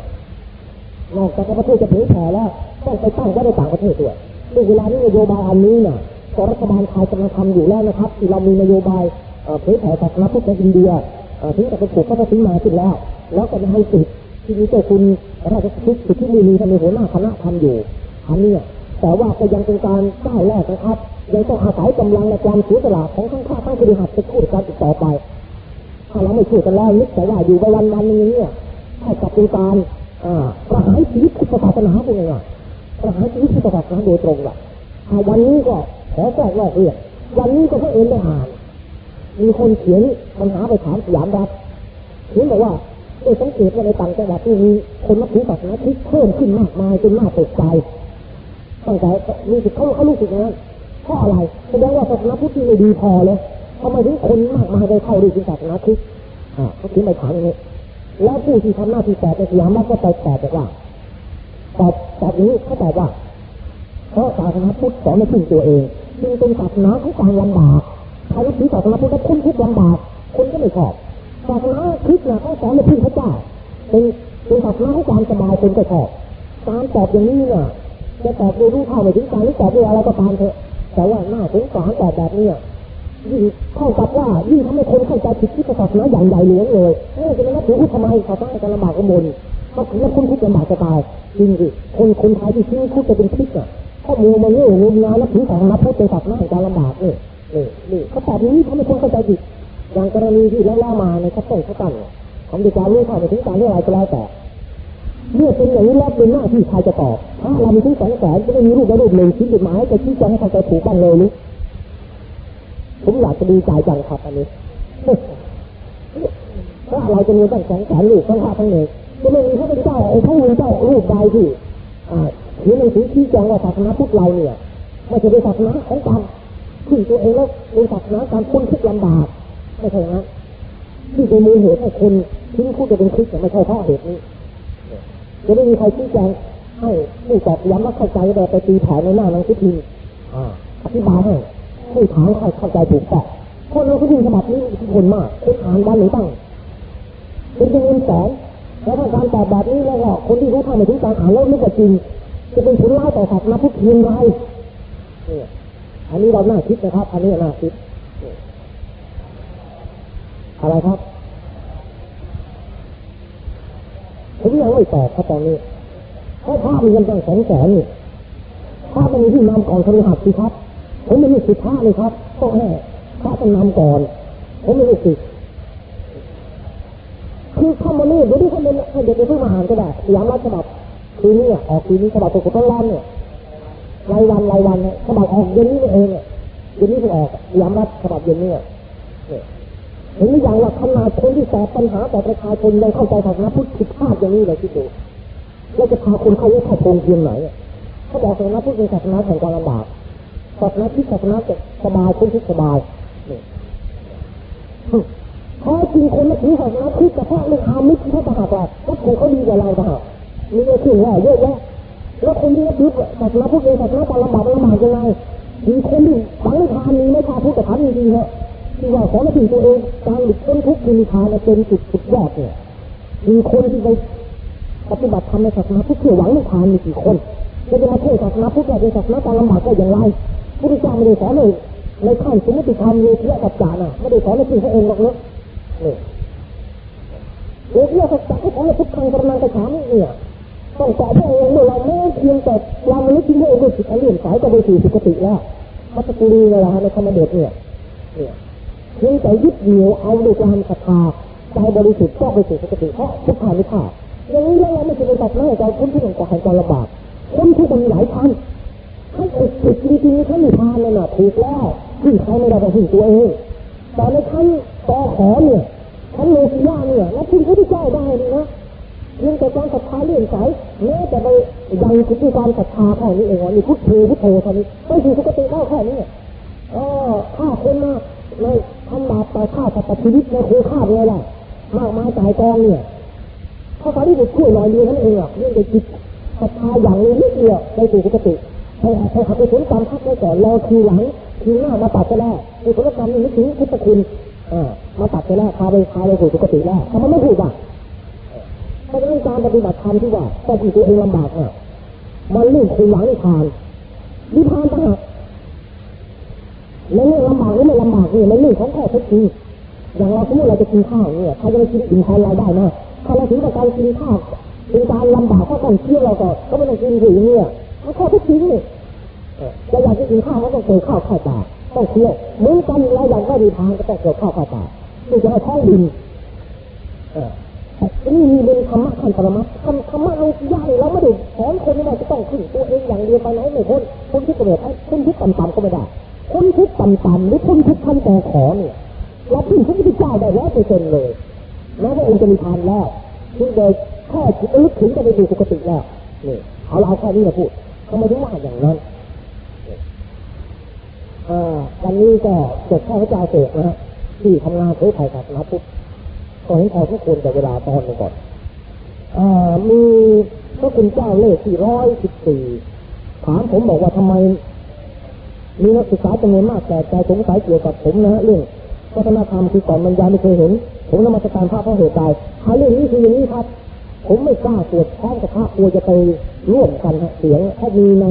นอกจากประเทศจะเผยแผ่แล้วต้องไปตั้งไว้ในต่างประเทศด้วยซึ่งเวลานี้นโยบายอันนี้น่ะก็รัฐบาลไทยกำลังทำอยู่แล้วนะครับ ที่เรามีนโยบายเผยแผ่ศาสนาพุทธในอินเดียเอ่อถึงจะไปปลูกพระศรีมาขึ้นแล้ว แล้วก็จะให้สิทธิ์ที่มีเจ้าคุณราชสุทธิ์ทธิมุนีท่านหัวหน้าคณะทำอยู่อันนี้แต่ว่าก็ยังเป็นการก้าวแรกนะครับยังต้องอาศัยกำลังและความเสียสละของทั้งข้าทั้งบริหารจะคู่กันอีกต่อไป ถ้าเราไม่ช่วยกันแล้วนึกแต่ว่าอยู่ไปวันวันนี้เนี่ยถ้ากับเป็นการประหารชีวิตพุทธศาสนาพวกนี้อะประหารชีวิตพุทธศาสนาโดยตรงล่ะวันนี้ก็ขอแทรกลอกเรื่องวันนี้ก็เพื่อเอ็นได้อ่านมีคนเขียนปัญหาไปถามสยามรัฐเขียนบอกว่าได้สังเกตว่าในต่างจังหวัดที่มีคนนับถือศาสนาคริสต์เพิ่มขึ้นมากมายจนน่าตกใจตั้งแต่รู้สึกเขาเขารู้สึกอย่างนั้นเพราะอะไรแสดงว่าศาสนาพุทธที่ไม่ดีพอเลย ทำไมถึงคนมากมายได้เข้าดูศาสนาคริสต์อ่าเขาเขียนไปถามอย่างนี้แล้วผู้ที่ทำหน้าที่ตอบในสยามรัฐก็ไปตอบบอกว่าตอบตอบนี้เขาตอบว่าเพราะศาสนาพุทธสอนในพึ่งตัวเองจึงเป็นศาสนาของความลำบากใครนับถือศาสนาพุทธแล้วคุ้นทุกลำบากคนก็ไม่ชอบศาสนาคริสต์นะเขาสอนในพึ่งพระเจ้าเป็นเป็นศาสนาของความสบายคนก็ชอบการตอบอย่างนี้เนี่ยจะตอบโดยรู้เท่าไม่ถึงการหรือตอบด้วยอะไรก็ตามเถอะแต่ว่าหน้าสงสารตอบแบบนี้ เท่ากับว่ายิ่งทำให้คนเข้าใจผิดที่ศาสนาอย่างใหญ่หลวงเลยเออจะไม่นับถือพุทธทำไมศาสนาจะลำบากกระมนก็ถือว่าคุณทุกข์ลำบากจะตายจริงสิคนคนไทยที่ทิ้งพุทธจะเป็นพิษอะข้อมูลมาเงี้ยงมงายแล้วถือศาสนาพุทธเป็นศาสนาแห่งการลำบากนี่นี่นี่เขาตอบว่านี้ทำให้คนเข้าใจผิดอย่างกรณีที่แล้วล่ามาในข้าต้นข้าตั้งคำดีการเรื่องข้าไปถึงการเรื่องอะไรก็แล้วแต่เมื่อเป็นอย่างนี้แล้วเป็นหน้าที่ใครจะตอบถ้าเรามีถึงสองแสนจะไม่มีรูปใดรูปหนึ่งคิดกฎหมายจะชี้แจงให้เข้าใจถูกบ้างเลยหรือ ผมอยากจะดีใจจังครับอันนี้ถ้าเราจะมีตั้งสองแสนลูกทั้งข้าทั้งเนยจะไม่มีพระพุทธเจ้าไอ้พระองค์เจ้ารูปใดที่อ่าเขียนหนังสือชี้แจงว่าศาสนาพุทธเราเนี่ยไม่ใช่เป็นศาสนาของการขึ้นตัวเองแล้วเป็นศาสนาการพ้นทุกข์ลำบากไม่ใช่นะที่เป็นมูลเหตุให้คนทิ้งพูดจะเป็นคริสต์ไม่ใช่เพราะเหตุนี้จะไม่มีใครชี้แจงให้ผู้ตอบย้ำว่าเข้าใจแต่ไปตีแผ่ในหน้าหนังสือพิมพ์อ่าอธิบายให้ ผู้ถามใครเข้าใจถูกต้องคนเราก็ยิ่งฉบับนี้มีคนมากคนอ่านวันหนึ่งตั้งเป็นจำนวนแสนแล้วถ้าการตอบแบบนี้แล้วก็คนที่รู้ทางในถึงการอ่านแล้วนึกว่าจริง จะเป็นผลร้ายต่อศาสนาพุทธเพียงไรอันนี้เราน่าคิดนะครับ อันนี้น่าคิด อะไรครับผมยังไม่ตอบครับตอนนี้เพราะภาพมันตั้งสองแสนนี่ภาพมันมีที่นำก่อนคำหักสิครับ ผมไม่มีสิทธิ์พระเลยครับต้องให้พระต้องนำก่อน ผมไม่มีสิทธิ์คือเข้ามาเนี่ยเดี๋ยวนี้เขาเรียนเด็กไปเพิ่งมาอ่านก็ได้สยามรัฐฉบับคืนนี้อะออกคืนนี้ฉบับตัวกุต้นล้านเนี่ยรายวันรายวันเนี่ยฉบับออกเย็นนี้เองเนี่ยเย็นนี้เพิ่งออกสยามรัฐฉบับเย็นนี้เนี่ยเนี่ยเห็นหรือยังว่าขนาดคนที่ตอบปัญหาต่อประชาชนยังเข้าใจศาสนาพุทธผิดพลาดอย่างนี้เลยที่ดูแล้วจะพาคนเข้าวัดเข้าโพงเพียงไหนเขาบอกศาสนาพุทธเป็นศาสนาแห่งความลำบาก ศาสนาที่ศาสนาจะสบายคนที่สบายนี่แท้จริงคนนับถือศาสนาคริสต์แต่พระไม่อามิตรเขาต่างหากล่ะวัตถุเขาดีกว่าเราต่างหากมีเงินขึ้นแล้วเยอะแยะแล้วคนที่นับถือศาสนาพุทธเป็นศาสนาการลำบากลำบากยังไงมีคนที่ฝังทานมีไม่พาพุทธแต่ทำจริงๆเหรอที่ว่าสอนถึงตัวเองการหลุดพ้นทุกข์คือนิทานเป็นจุดสุดยอดเนี่ยมีคนที่ไปปฏิบัติธรรมในศาสนาพุทธเพื่อหวังนิทานมีกี่คนจะจะมาเทศศาสนาพุทธเป็นศาสนาการลำบากได้อย่างไร พุทธเจ้าไม่ได้สอนเลยในขั้นสมมติธรรมโลกียสัจจาน่ะไม่ได้สอนในสิ่งพระองค์หรอกเนอะนี่โลกียสัจจะที่ผมในทุกครั้งกำลังกระฉามเนี่ยต้องตอบพระองค์เมื่อเราไม่เพียงแต่เราไม่รู้จริงพระองค์ด้วยจิตอันเลื่อมใสก็ไปสู่สุคติแล้วมัตตกุลีเวลาในธรรมเดชเนี่ยเนี่ยเพียงแต่ยึดเหนี่ยวเอาด้วยความศรัทธาใจบริสุทธิ์ก็ไปสู่สุคติเพราะทุกขานิพพานอย่างนี้เราไม่ใช่เป็นศาสนาใจคุ้นที่เป็นก่อให้การลำบากคุ้นที่มันหลายพัน เขาติดติดจริงๆเขาไม่ทานเลยนะถูกแล้วขึ้นใครไม่ได้ต้องขึ้นตัวเองแต่ในขั้นต่อขอเนี่ยขั้นโลกิยาเนี่ยเราพึ่งพระพุทธเจ้าได้เลยนะเรื่องแต่การศรัทธาเรื่องใสแม้แต่ไปยังคือที่การศรัทธาแค่นี้เองว่านี่พุทโธพุทโธเท่านี้ไม่ถึงสุคติแล้วแค่นี้อ๋อฆ่าคนมาในทำบาปต่อฆ่าสัตว์ชีวิตในโคฆ่าเลยล่ะมากมายจ่ายกองเนี่ยเขาตอนนี้จะช่วยหน่อยเดียวนั่นเองอะเรื่องเด็กจิตศรัทธาอย่างนี้นิดเดียวในสู่สุคติ ให้ให้ขับไปสนตามพักไว้ก่อนรอคิวหลังคิวหน้ามาตัดก็ได้ในผลกรรมนี่นึกถึงพุทธคุณอ่ามาตัดไปแล้พาไปพาไปสู่สุคติแล้วทำไมไม่พูดอะเพราะฉะนั้นการปฏิบัติธรรมที่ว่าต้องที่ตัวเองลำบากอะมันเรื่องคุณหวังนิพพานนิพพานต่างหากแล้วเรื่องลำบากหรือไม่ลำบากเนี่ยมันเรื่องของข้อเท็จจริงอย่างเราสมมติเราจะกินข้าวเนี่ยถ้าจะไปกินอิ่มแทนเราได้นะถ้าเราถือว่าการกินข้าวเป็นการลำบากก็ต้องเที่ยวเราก็ก็ไม่ต้องกินถึงเนี่ย มันข้อเท็จจริงนี่เราอยากจะกินข้าวก็ต้องเกิดข้าวข้าวปลาต้องเที่ยวเหมือนกันเราอยากได้นิพพานก็ต้องเกิดข้าวข้าวปลาที่จะให้ท้องดินนี่มีเป็นธรรมะขั้นปรมัตถ์ธรรมธรรมะเราใหญ่เราไม่ได้สอนคนว่าจะต้องขึ้นตัวเองอย่างเดียวไปไหนไม่พ้นคนที่กระโดดคนที่ต่ำๆก็ไม่ได้คนที่ต่ำๆหรือคนที่ขั้นแต่ขอเนี่ยเราพึ่งพระพุทธเจ้าได้ร้อยเปอร์เซ็นต์เลยแม้ว่าองค์จะมีทานแล้วที่โดยแค่จิตลึกถึงจะไปดูปกติแล้วนี่เอาเราแค่นี้มาพูด ทำไมถึงว่าอย่างนั้นอ่าวันนี้ก็จบข้าพเจ้าเสกนะฮะที่ทำงานเผยแผ่ศาสนาพุทธก็เห็นพอทุกคนแต่เวลาตอนนึงก่อนอ่ามีพระคุณเจ้าเลขที่ร้อยสิบสี่ถามผมบอกว่าทำไม มีนักศึกษาจำนวนมากแต่ใจสงสัยเกี่ยวกับผมนะเรื่องวัฒนธรรมคือก่อนบรรยายไม่เคยเห็น ผมนมัสการพระเพราะเหตุใดหาเรื่องนี้คืออย่างนี้ครับ ผมไม่กล้าตรวจพร้อมกับพระกลัวจะไป ร่วมกันฮะเสียงถ้ามีใน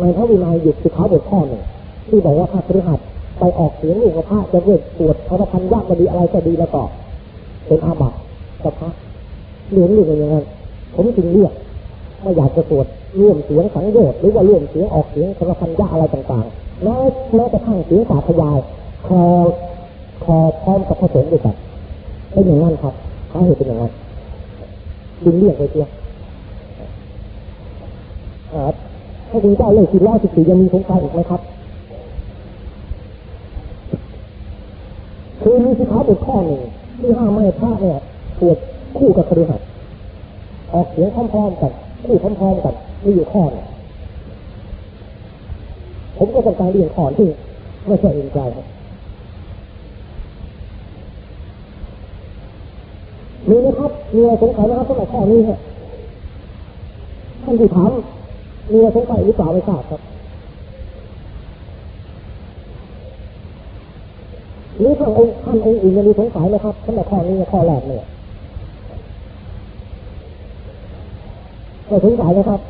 ในพระวินัยหยุดสุขาบทข้อหนึ่งที่บอกว่าพระพฤหัสไปออกเสียงลูกกับพระจะเรียกตรวจพระพันยากดีอะไรก็ดีแล้วก็เป็นอาบัติกับพระเรื่องเรื่องอย่างนั้นผมจึงเรียกไม่อยากจะตรวจร่วมเสียงสังโยชน์หรือว่าร่วมเสียงออกเสียงสารพันยะอะไรต่างๆแม้แม้กระทั่งเสียงสาธยายคอคอพร้อมกับพระสงฆ์ด้วยกันเป็นอย่างนั้นครับสาเหตุเป็นอย่างนั้นดึงเรียกไปเพีย ครับถ้าคุณเจ้าเลขสี่ร้อยสิบสี่ยังมีสงสัยอีกไหมครับคือมีสิขาบทข้อหนึ่งที่ห้ามไม่พระเนี่ยตรวจคู่กับคฤหัสถ์ออกเสียงพร้อมๆกัน คู่พร้อมๆกันมีอยู่ข้อหนึงผมก็ต้องการเรียนข้อที่ไม่ใช่เองใจครับมีไหมครับมีอะไรสงสัยไหมครับสำหรับข้อนี้ฮะท่านที่ถาม มีอะไรสงสัยหรือเปล่าไม่ทราบครับหรือท่านองค์ท่านองค์อื่นยังมีสงสัยไหมครับสำหรับข้อนี้ข้อแรกเนี่ยไม่สงสัยนะครับ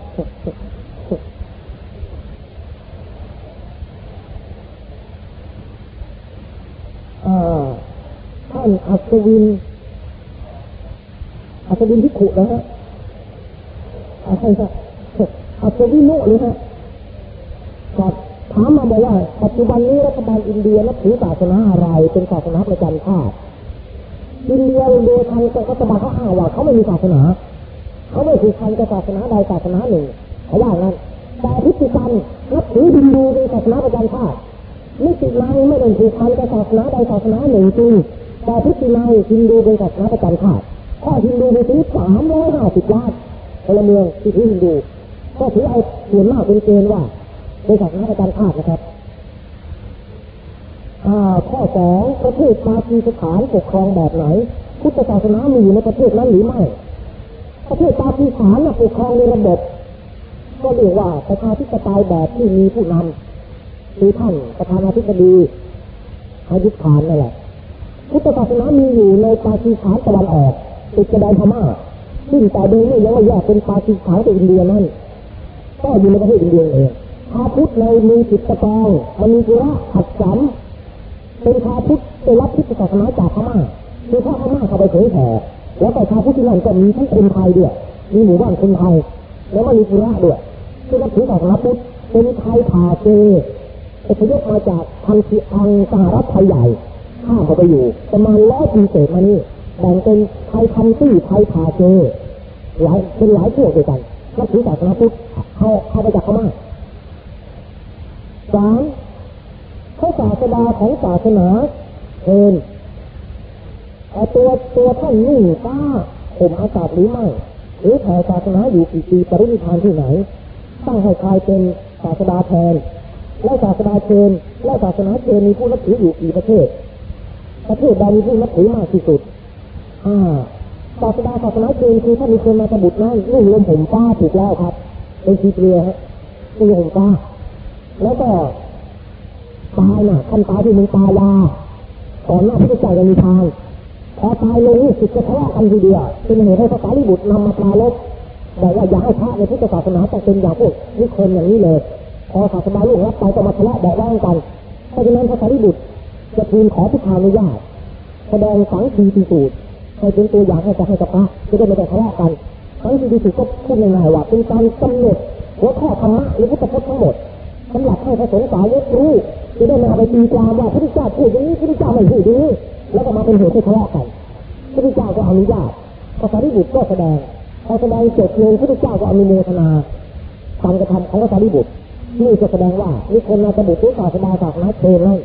ท่านอัศวินอัศวินพิขุนะฮะอะไรครับ อัศวินุหรือฮะครับถามมาบอกว่าปัจจุบันนี้รัฐบาลอินเดียนับถือศาสนาอะไร เป็นศาสนาประจำชาติอินเดียโดยทางรัฐบาลเขาอ้างว่าเขาไม่มีศาสนา เขาไม่ผูกพันกับศาสนาใดศาสนาหนึ่งเขาว่างั้นแต่พฤติกรรมนับถือฮินดูเป็นศาสนาประจำชาตินิตินัยไม่ได้ผูกพันกับศาสนาใดศาสนาหนึ่งจริงแต่พฤตินัยฮินดูเป็นศาสนาประจำชาติข้อฮินดูมีถึงสามร้อยห้าสิบล้านพลเมืองที่ถือฮินดู ก็ถือเอาส่วนมากเป็นเกณฑ์ว่าเป็นศาสนาประจำชาตินะครับอ่าข้อสองประเทศปากีสถานปกครองแบบไหน พุทธศาสนามีอยู่ในประเทศนั้นหรือไม่ ประเทศปากีสถานปกครองในระบบ ก็เรียกว่าประชาธิปไตยแบบที่มีผู้นำคือท่านประธานาธิบดีอายุขานนั่นแหละพุทธศาสนามีอยู่ในปากีสถานตะวันออกติดกระดานพม่าซึ่งแต่เดิมนี่ยังไม่แยกเป็นปากีสถานกับอินเดียนั่น ก็อยู่ในประเทศอินเดียเองชาพุทธในมีจิตตะกองมันมีกุระขัดสัมเป็นชาพุทธไปรับพุทธศาสนาจากพม่าคือพระพม่าเข้าไปเผยแผ่แล้วแต่ชาพุทธที่นั่นก็มีทั้งคนไทยด้วยมีหมู่บ้านคนไทยแล้วก็มีกุระด้วยที่นับถือศาสนาพุทธเป็นไทยผ่าเจอพยพมาจากทางที่อังสหรัฐไทยใหญ่ข้ามเข้าไปอยู่ประมาณร้อยปีเศษมานี่แบ่งเป็นไทยคำตี้ไทยพาเจหลายเป็นหลายพวกด้วยกันนับถือศาสนาพุทธ เข้าเข้าไปจากพม่าสามเขาศาสดาของศาสนาเพนเอาตัวตัวท่านนิ่ป้าข่มอากาศหรือไม่หรือแผ่ศาสนาอยู่กี่ปีปรินิพานที่ไหน ตั้งให้ใครเป็นศาสดาแทน และศาสดาเชนและศาสนาเชนมีผู้นับถืออยู่กี่ประเทศ ประเทศใดมีผู้นับถือมากที่สุดอ่าศาสดาศาสนาเชนคือถ้านมีคนมาสบุตรนั่นนุ่งลมผมฟ้าถูกแล้วครับ เป็นชีเปลือฮะนุ่งลมผมฟ้าแล้วก็ตายน่ะท่านตายที่มืองตายาก่อนหน้าพระเจ้าจะมีทางพอตายลงนี่สุดจะทะเลาะกันทีเดียวเป็นเหตุให้พระสารีบุตรนำมาปาลบบอกว่าอย่าให้พระในพุทธศาสนาต้องเป็นอย่างพวกนิคนอย่างนี้เลยพอศาสนาลูกรับไปต้องมาทะเลาะบาะแว้งกันเพราะฉะนั้นพระสารีบุตรจะทูลขอพุทธานุญาตแสดงสังคีติสูตรให้เป็นตัวอย่างให้จะให้กับพระจะได้ไม่ต้องทะเลาะกัน สังคีติสูตรก็พูดง่ายๆว่าเป็นการกำหนดหัวข้อธรรมะหรือพุทธพจน์ทั้งหมดสำหรับให้พระสงฆ์สาวกรู้จะได้มาไปตีความว่าพระพุทธเจ้าพูดอย่างนี้พระพุทธเจ้าไม่พูดอย่างนี้แล้วก็มาเป็นเหตุให้ทะเลาะกันพระพุทธเจ้าก็อนุญาตพระสารีบุตรก็แสดงพอแสดงจบลงพระพุทธเจ้าก็อนุโมทนาการกระทำของพระสารีบุตรนี่จะแสดงว่านิคนนาสบุตรทุกศาสนาศาสนาเชนนั้น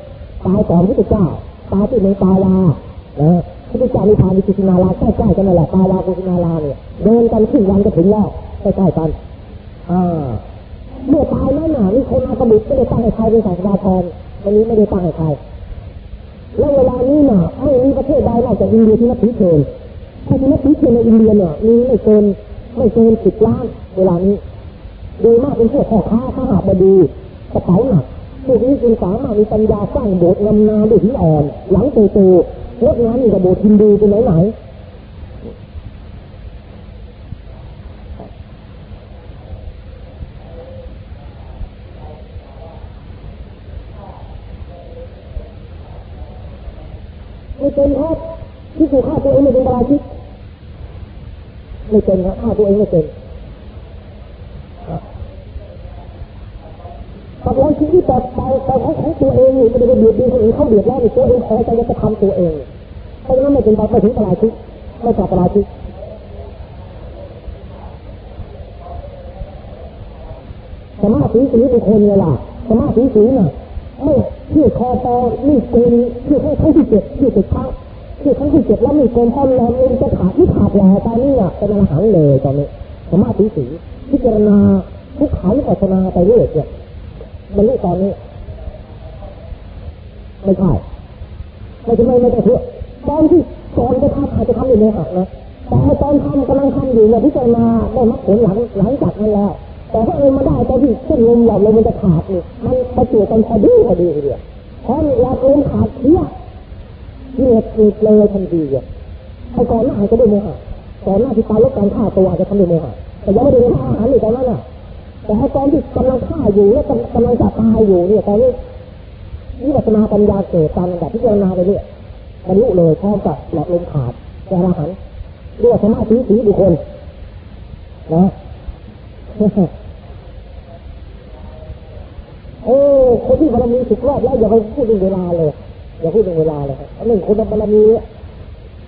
ตายก่อนพระพุทธเจ้าตายที่เมืองตาวานะ พระพุทธเจ้ามีพานิกุสินาราใกล้ๆกันนั่นแหละตาวากุสินาราเนี่ยเดินกันครึ่งวันก็ถึงแล้วใกล้ๆกันอ่าเมื่อตายแล้วน่ะนิคนนาสบุตไม่ได้ตั้งให้ใครเป็นศาสดาแทนวันนี้ไม่ได้ตั้งให้ใครแล้วเวลานี้น่ะไม่มีประเทศใดนอกจากอินเดียที่นับถือเชนถ้าที่นับถือเชนในอินเดียเนี่ยมีไม่เกินไม่เกินสิบล้านเวลานี้โดยมากเป็นพวกพ่อค้าข้าหาบดีกระเป๋าหนักพวกนี้จึงสามารถมีปัญญาสร้างโบสถ์งามนาด้วยหินอ่อน หลังโตโต งดงามนี่กับโบสถ์ฮินดูเป็นไหนไหนไม่เป็นครับที่ถูกฆ่าตัวเองไม่เป็นปราชิกไม่เป็นครับฆ่าตัวเองไม่เป็นตัดรอนชีวิตแต่ไปแต่ของของตัวเองนี่ไม่ได้เบียดเบียนคนอื่นเขาเดือดร้อนในตัวเองพอใจจะทำตัวเอง เพราะฉะนั้นไม่เป็นไปไม่ถึงปราชิกไม่จับปราชิกสมาธิสีบุคคลเวล่ะสมาธิสีน่ะไม่ที่อคอตอนี่เกินที่ครั้งที่เจ็ดที่อสิบครั้งที่ครั้งที่เจ็ดแล้วมีเกินพอแรงเองจะขาดที่ขาดแหล่ตอนนี้อะเป็นอรหันต์เลยตอนนี้สมาธิสีพิจารณาทุกขันปัสนาไปเรื่อยเนี่ยบรรลุตอนนี้ ไม่ใช่ไม่ใช่ไม่ไม่ได้เถอะ ตอนที่ตอนจะทำอาจจะทำอยู่ในหักนะแต่ตอนทำกำลังทำอยู่เนี่ยพิจารณาได้มรรคผลหลังหลังจากนั้นแล้ว แต่ถ้าเองมาได้ตอนที่เส้นลมหลอดลมมันจะขาดนี่ยมันประจวบกันพอดีพอดีเดียวเพราะหลอดลมขาดเสียเลือดติดเลยทันทีอะไอ้ก่อนหน้าจะด้วยโมหะก่อนหน้าที่ตายลบการฆ่าตัวอาจจะทำด้วยโมหะแต่ยังไม่ได้ฆ่าอาหารเลยตอนนั้นอะแต่ตอนที่กำลังฆ่าอยู่และกำลังจะตายอยู่เนี่ยตอนนี้วิปัสสนาปัญญาเกิดตามระดับพิจารณาไปเรื่อย บรรลุเลยพร้อมกับหลอดลมขาดแกระหันเรียกว่าสมาธิสีบุคคลนะโอ้คนที่บารมีสุดรอบแล้วอย่าไปพูดเรื่องเวลาเลยอย่าพูดเรื่องเวลาเลยครับหนึ่งคนบารมี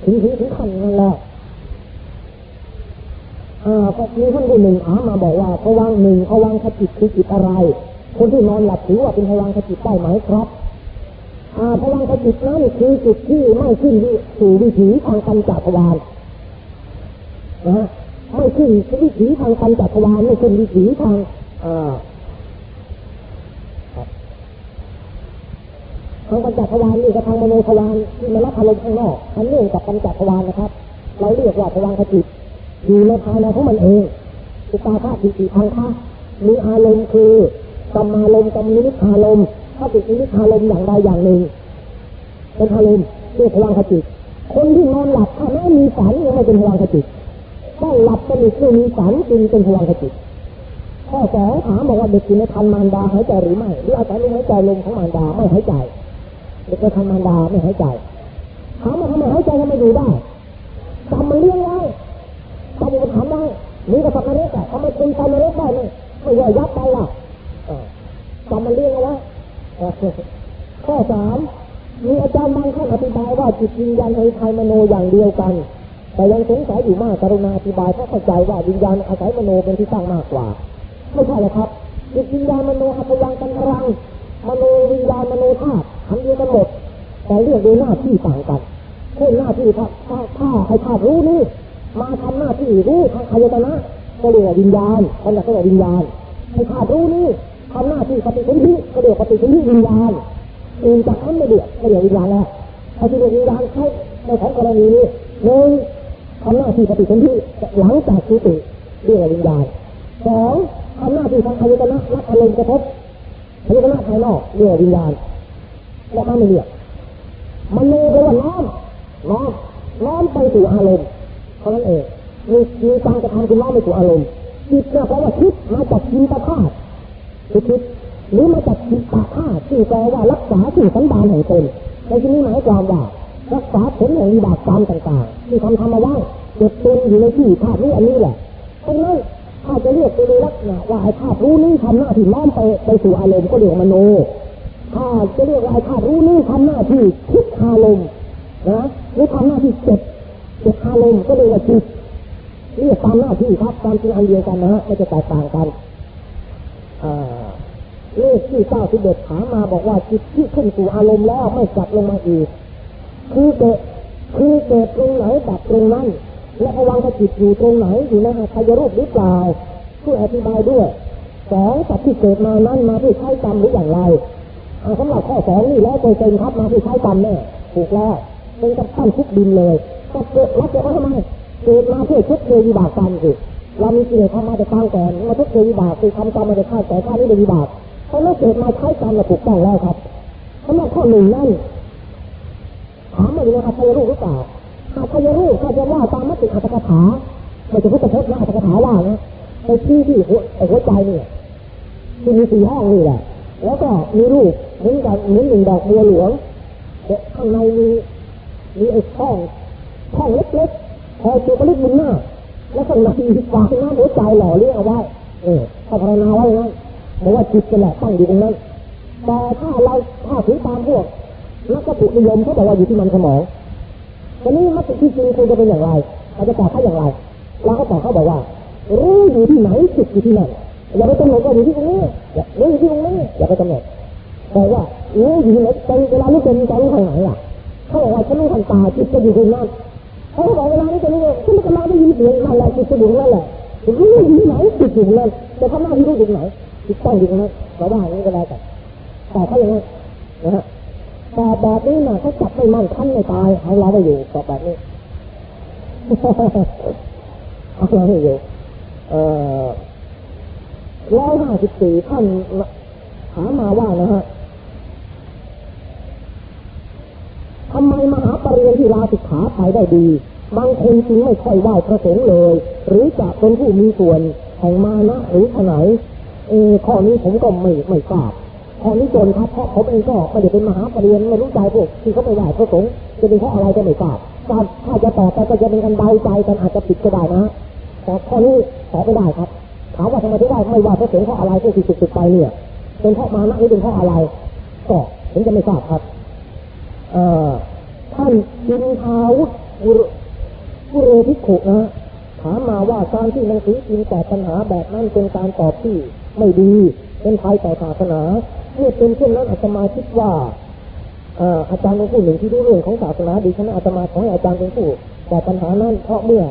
ถึงถึงถึงขั้นนั้นแล้วอ่าก็มีท่านผู้หนึ่งถามมาบอกว่าพวังหนึ่งพวังขจิตคือจิตอะไร คนที่นอนหลับถือว่าเป็นพวังขจิตได้ไหมครับ พวังขจิตนั้นคือจุดที่ไม่ขึ้นสู่วิถีทางปัญจทวารนะฮะไม่ขึ้นวิถีทางปัญจทวารไม่ขึ้นวิถีทางอ่าทางปัญจทวารนี่กับทางมโนทวารที่มารับอารมณ์ข้างนอกอันเนื่องกับปัญจทวารนะครับ เราเรียกว่าพวังขจิตอยู่ในภายในของมันเองอุตาภาปิติพังคะมีอารมณ์คือกรรมารมณ์กรรมนิมิตอารมณ์ ถ้าติดนิมิตอารมณ์อย่างใดอย่างหนึ่ง เป็นอารมณ์เรียพลังขจิต คนที่นอนหลับถ้าไม่มีฝันยังไม่เป็นพลังขจิตต้องหลับสนิทไม่มีฝันจึงเป็นพลังขจิตข้อสองถามบอกว่าเด็กอยู่ในคันมารดาหายใจหรือไม่หรืออาศัยลมหายใจลมของมารดาไม่หายใจเด็กในคันมารดาไม่หายใจถามว่าทำไมหายใจทำไมดูได้จำมันเลี้ยงไว้จำมันถามได้มีกษัตริย์นรกอะทำไมคุณจำนรกได้ไม่ไม่ย่อยยับไปล่ะจำมันเรียงเอาไว้ ข้อสามมีอาจารย์บางท่านอธิบายว่าจิตวิญญาณในไทยมโนอย่างเดียวกัน แต่ยังสงสัยอยู่มากกรุณาอธิบายเพราะเข้าใจว่าวิญญาณอาศัยมโนเป็นที่ตั้งมากกว่าไม่ใช่หรอกครับจิตวิญญาณมโนอัพยังกันรังมโนวิญญาณมโนธาตุอันเดียวกันหมดแต่เรียกโดยหน้าที่ต่างกันเช่นหน้าที่ถ้าถ้าถ้าให้ธาตุรู้นี่มาทำหน้าที่รู้ทางอายตนะก็เรียกว่าวิญญาณขณะก็เรียกวิญญาณไอ้ธาตุรู้นี่ ทำหน้าที่ปฏิสนธิก็เรียกปฏิสนธิวิญญาณอื่นจากนั้นไม่เดือดก็เรียกวิญญาณแล้วไอ้ที่เรียกวิญญาณใช้ในของกรณีนี้หนึ่งทำหน้าที่ปฏิสนธิหลังจากสุติเรียกว่าวิญญาณสองทำหน้าที่ทางอายตนะรับอารมณ์กระทบอายตนะภายนอกเรียกว่าวิญญาณแล้วถ้าไม่เรียกมันเลยแปลว่าน้อมน้อมน้อมไปสู่อารมณ์เท่านั้นเองมีมีการกระทำคือน้อมไปสู่อารมณ์จิตเนี่ยแปลว่าคิดมาจากจินตธาตุ คือคิดหรือมาจากจิตตธาตุที่แปลว่ารักษาสิ่งสันดานแห่งตนในที่นี้หมายความว่ารักษาผลแห่งวิบากกรรมต่างๆ ที่ทำทำมาไว้เก็บตนอยู่ในที่ธาตุนี้อันนี้แหละเพราะนั้นถ้าจะเรียกตัวลักษณะว่าไอ้ธาตุรู้นี้ทำหน้าที่น้อมไปไปสู่อารมณ์ก็เรียกมโน ถ้าจะเรียกว่าไอ้ธาตุรู้นี่ทำหน้าที่คิดอารมณ์นะหรือทำหน้าที่เก็บเก็บอารมณ์ก็เรียกว่าจิตเรียกตามหน้าที่ครับตามจริงอันเดียวกันนะฮะไม่จะแตกต่างกันอ่า เลขที่เก้าสิบเอ็ดถามมาบอกว่าจิตที่ขึ้นสู่อารมณ์แล้วไม่กลับลงมาอีก คือเกิดคือเกิดตรงไหนดับตรงนั้น และภวังจิตอยู่ตรงไหนอยู่ในหาทายรูปหรือเปล่าช่วยอธิบายด้วยสองสัตว์ที่เกิดมานั้นมาเพื่อใช้กรรมหรืออย่างไรเอาสำหรับข้อสองนี่แล้วเปอร์เซ็นครับมาที่ใช้กรรมแน่ถูกแล้วเป็นกับตั้นทุกดินเลยก็เกิดรับเกิดมาทำไมเกิดมาเพื่อชดเชยวิบากกรรมสิเรามีกิเลสทำมาแต่ตั้งก่อนมาชดเชยวิบากคือทำกรรมมาแต่ข้าแต่ข้านี่เป็นวิบาก เพราะนั้นเกิดมาใช้กรรมถูกต้องแล้วครับสำหรับข้อหนึ่งนั่นถามมาดูนะครับพยรูปหรือเปล่าหากพยรูปถ้าจะว่าตามมติอัตถกถาไม่ใช่พุทธพจน์นะอัตถกถาว่านะไปที่ที่หัวหัวใจเนี่ยที่มีสี่ห้องนี่แหละแล้วก็มีรูปเหมือนกันเหมือนหนึ่งดอกบัวหลวงแต่ข้างในมีมีไอ้ช่องช่องเล็กๆพอตัวกระลิกบนหน้าแล้วข้างในมีฝาหน้าหัวใจหล่อเลี้ยงเอาไว้เออถ้าภาวนาไว้นั้ นบอกว่าจิตจะแหละตั้งอยู่ตรงนั้นแต่ถ้าเราถ้าถึงตามพวกนักวัตถุนิยมเขาบอกว่าอยู่ที่มันสมองตอนนี้มัตติที่จริงควรจะเป็นอย่างไรเราจะตอบเขาอย่างไรเราก็ตอบเขาบอกว่ารู้อยู่ที่ไหนจิตอยู่ที่นั่นอย่าไปกำหนดว่าอยู่ที่ตรงนี้อย่ารู้อยู่ที่ตรงนี้อย่าไปกำหนดแต่ว่ารู้อยู่ที่ไหนใจเวลารู้เป็นใจรู้ทางไหนอะเขาบอกว่าฉันรู้ทางตาจิตจะอยู่ตรงนั้นเขาบอกเวลานี้จะรู้ว่าฉันกำลังได้ยินเสียงนั่นแหละจิตจะอยู่ตรงนั่นแหละรู้อยู่ที่ไหนจิตอยู่ตรงนั้นจะทำหน้าที่รู้อยู่ไหน จิตต้องอยู่ตรงนั้นเราว่าอย่างนี้ก็แล้วแต่แต่เขาอย่างนี้นะฮะแต่แบบนี้น่ะเขาจับไม่มั่นคันไม่ตายเอาเราไปอยู่กับแบบนี้เอาเราไปอยู่ เอ่อร้อยห้าสิบสี่ท่านถามมาว่านะฮะทำไมมหาปรริญญาที่ลาสิกขาไปได้ดี บางคนจึงไม่ค่อยไหว้พระสงฆ์เลย หรือจะเป็นผู้มีส่วนแห่งมานะหรือขนาย เออข้อนี้ผมก็ไม่ไม่ทราบข้อนี้จนครับเพราะผมเองก็ไม่ได้เป็นมหาปริญญาไม่รู้ใจพวกที่เขาไปไหว้พระสงฆ์จะเป็นเพราะอะไรก็ไม่ทราบการถ้าจะตอบไปก็จะเป็นกันเดาใจกันอาจจะผิดก็ได้นะแต่ข้อนี้ตอบไม่ได้ครับถามว่าทำไมถึงได้ไม่ว่าพระสงฆ์เพราะอะไรพวกที่สุดๆไปเนี่ย เป็นเพราะมานะหรือเป็นเพราะอะไรก็ผมจะไม่ทราบครับ เอ่อท่านจินทาวุฒิกุเรพิขุนะถามมาว่าการที่หนังสือจินตอบปัญหาแบบนั้นเป็นการตอบที่ ไม่ดีเป็นภัยต่อศาสนาเมื่อเป็นเช่นนั้นอาตมาคิดว่าเอ่อาจารย์เป็นผู้หนึ่งที่รู้เรื่องของศาสนาดีฉะนั้นอาตมาขอให้อาจารย์เป็นผู้ตอบปัญหานั้นเพราะเมื่อ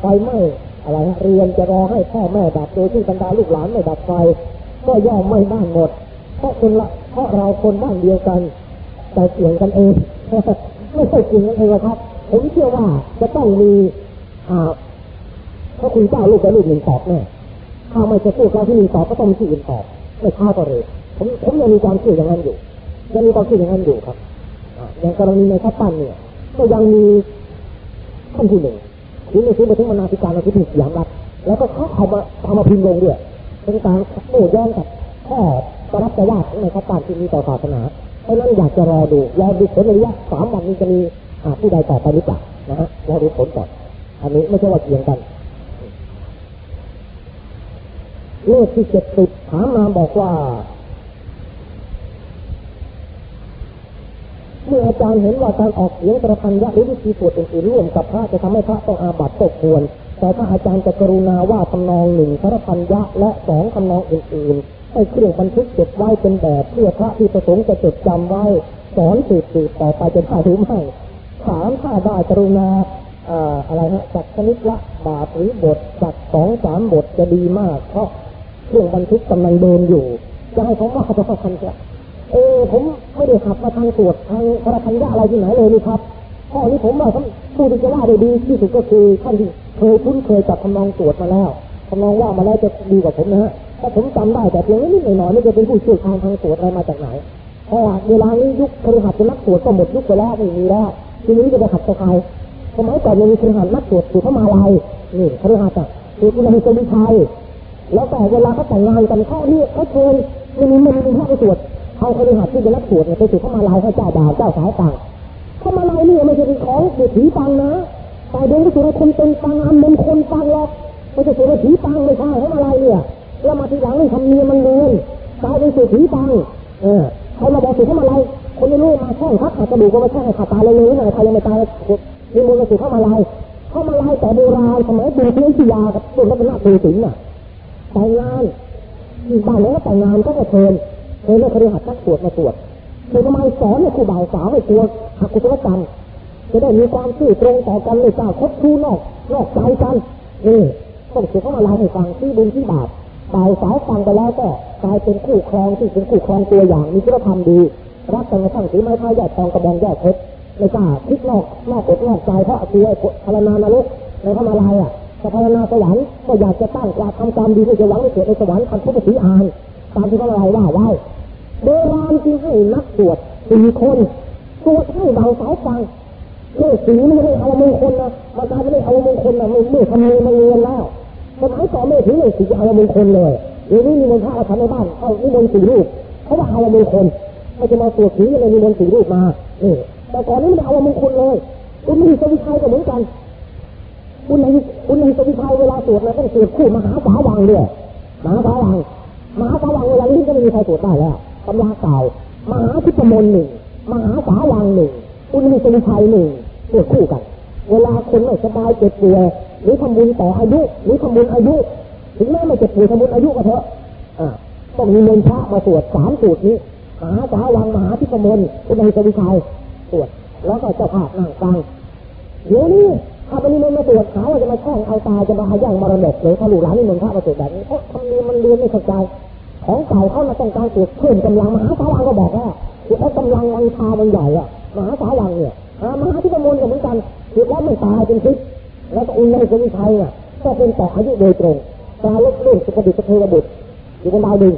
ไฟไหม้อะไรเรียนจะรอให้พ่อแม่ดับโดยที่บรรดาลูกหลานไม่ดับไฟก็ย่อมไม่บ้านหมดเพราะคนละเพราะเราคนบ้านเดียวกัน แต่เกี่ยงกันเองไม่ใช่เกี่ยงกันเองครับผมเชื่อว่าจะต้องมีอ่าพระคุณเจ้าลูกกับลูกหนึ่งตอบแน่ ถ้าไม่จะพูดเราที่หนึ่งตอบก็ต้องมีที่อื่นตอบไม่ช้าก็เร็วผมผมยังมีความเชื่ออย่างนั้นอยู่ยังมีความเชื่ออย่างนั้นอยู่ครับอย่างกรณีในทัพปั้นเนี่ย ก็ยังมีท่านผู้หนึ่งที่ในซื้อมาถึงมนาธิการเราที่ถึงสยามรัฐแล้วก็เขาเอามาเอามาพิมพ์ลงด้วยเป็นการโต้แย้งกับข้อประรับแต่ว่าในทัพปั้นที่มีต่อศาสนาเพราะนั้นอยากจะรอดูรอดูผลระยะสามวันนี้จะมีผู้ใดต่อไปหรือเปล่านะฮะรอดูผลก่อนอันนี้ไม่ใช่ว่าเกี่ยงกัน เลขที่เจ็ดสิบถามมาบอกว่า เมื่ออาจารย์เห็นว่าการออกเสียงประพันยะหรือวิธีสวดอื่นๆร่วมกับพระจะทำให้พระต้องอาบัติตกควร แต่ถ้าอาจารย์จะกรุณาว่าทำนองหนึ่งพระพันยะและสองทำนองอื่นๆให้เครื่องบันทึกเก็บไว้เป็นแบบเพื่อพระที่ประสงค์จะจดจำไว้สอนสืบสืบต่อไปจะได้หรือไม่ถามถ้าได้กรุณาอ่ออะไรฮะจากชนิดละบาทหรือบทจากสองสามบทจะดีมากเพราะ เครื่องบันทึกกำลังเดินอยู่จะให้ผมว่าเขาจะเข้าคันจะเออผมไม่ได้ขับมาทางตรวจทางพระคันยะอะไรที่ไหนเลยนี่ครับข้อนี้ผมว่าผู้ที่จะว่าได้ดีที่สุดก็คือท่านที่เคยคุ้นเคยจับทำนองตรวจมาแล้วทำนองว่ามาแล้วจะดีกว่าผมนะฮะถ้าผมจำได้แต่เพียงนิดหน่อยๆไม่จะเป็นผู้เชี่ยวชาญทางตรวจอะไรมาจากไหนเพราะว่าเวลานี้ยุคคฤหัสถ์นักตรวจก็หมดยุคไปแล้วไม่มีแล้วทีนี้จะไปหัดกับใครสมัยก่อนยังมีคฤหัสถ์นักตรวจตรวจเข้ามาลายนี่คฤหัสถ์อะตรวจอุณหภูมิชัย แล้วแต่เวลาเขาแต่งงานกันเขาเรียกเขาเชิญมันมีมันมีพระไปตรวจเอาคฤหัสถ์ที่เป็นนักตรวจเนี่ยไปตรวจเข้ามาลายให้เจ้าบ่าวเจ้าสาวต่างเข้ามาลายนี่ไม่ใช่เป็นของเด็กผีปังนะแต่เดินไปตรวจให้คนเป็นปังอันมงคลปังหรอกไม่ใช่ตรวจให้ผีปังไม่ใช่เข้ามาลายเนี่ยแล้วมาทีหลังนี่ทำเนียมันเรียนกลายเป็นสูตรผีปังเออเขามาบอกสูตรเข้ามาลายคนไม่รู้มาแช่งครับอาจจะดูก็มาแช่งขาตายเลยเลยหน่อยใครยังไม่ตายมีมูลสูตรเข้ามาลายเข้ามาลายแต่โบราณสมัยบุญเลี้ยงพิยากับบุญรัตนโกสินทร์น่ะ แต่งงานบ้านแล้วแต่งงานก็จะเชิญเชิญแล้วคฤหัสถ์นักตรวจมาตรวจคือทำไมสอนเนี่ยครูบ่าวสาวให้กลัวหักกุศลกรรมจะได้มีความซื่อตรงต่อกันเลยจ้าคบชูนอกนอกใจกันนี่ต้องเสียเข้ามาลายให้ฟังที่บุญที่บาปบ่าวสาวฟังไปแล้วก็กลายเป็นคู่ครองที่เป็นคู่ครองตัวอย่างมีคุณธรรมดีรักกันกระทั่งสีไม้ท้ายแยกทองกระบองแยกเพชรไม่กล้าคิดนอกนอกอกนอกใจเพราะตัวไอ้พานานรกในพระมาลายอะ แต่พารนาสวรรค์ก็อยากจะตั้งอยากทำกรรมดีเพื่อจะหวังให้เกิดในสวรรค์ทันพุทธศีอานตามที่พระมาลาว่าไว้โบราณจึงให้นักตรวจสี่คนตรวจให้บาวสาวฟังเลขสีไม่ได้เอามงคลนะมาการไม่ได้เอามงคลนะไม่ไม่ทำเงินมาเงินแล้วสมัยก่อนไม่ถือเลขสีเอามงคลเลยเดี๋ยวนี้มีมนต์พระอาทำในบ้านเอานิมนต์สี่รูปเขาว่าเอามงคลไม่จะมาตรวจสีอะไรนิมนต์สี่รูปมานี่แต่ก่อนนี้ไม่ได้เอามงคลเลยคุณมีสวิชัยก็เหมือนกัน คุณในคุณในสวิชัยเวลาตรวจนะต้องตรวจคู่มหาสาวังด้วยมหาสาวังมหาสาวังเวลานี้ก็ไม่มีใครตรวจได้แล้วตำราเก่ามหาทิพมนหนึ่งมหาสาวังหนึ่งคุณมีสวิชัยหนึ่งตรวจคู่กัน เวลาคนไม่สบายเจ็บป่วยหรือทำบุญต่ออายุหรือทำบุญอายุ ถึงแม้ไม่เจ็บป่วยทำบุญอายุก็เถอะอ่าต้องมีเงินพระมาตรวจสามสูตรนี้มหาสาวังมหาทิพมนคุณในสวิชัยตรวจแล้วก็เจ้าภาพนั่งฟังเดี๋ยวนี้ ถ้าเป็นนิมนมาตรวจเขาจะมาแช่งเอาตายจะมาอาย่างมรดกหรือถ้าลูกหลานนิมนต์พระมาตรวจแบบนี้เพราะทำเนียมมันเรียนไม่เข้าใจของเก่าเขามาต้องการตรวจเพิ่มกำลังมหาสาวังก็บอกว่าแล้วกำลังวังชามันใหญ่อะมหาสาวังเนี่ยอ่ามหาที่ประมวลก็เหมือนกันตรวจแล้วไม่ตายเป็นพิษแล้วก็องค์ในสวิชัยเนี่ยก็เป็นต่ออายุโดยตรงตาลกเรื่องสุขดิสเทวบุตรอยู่บนดาวดึง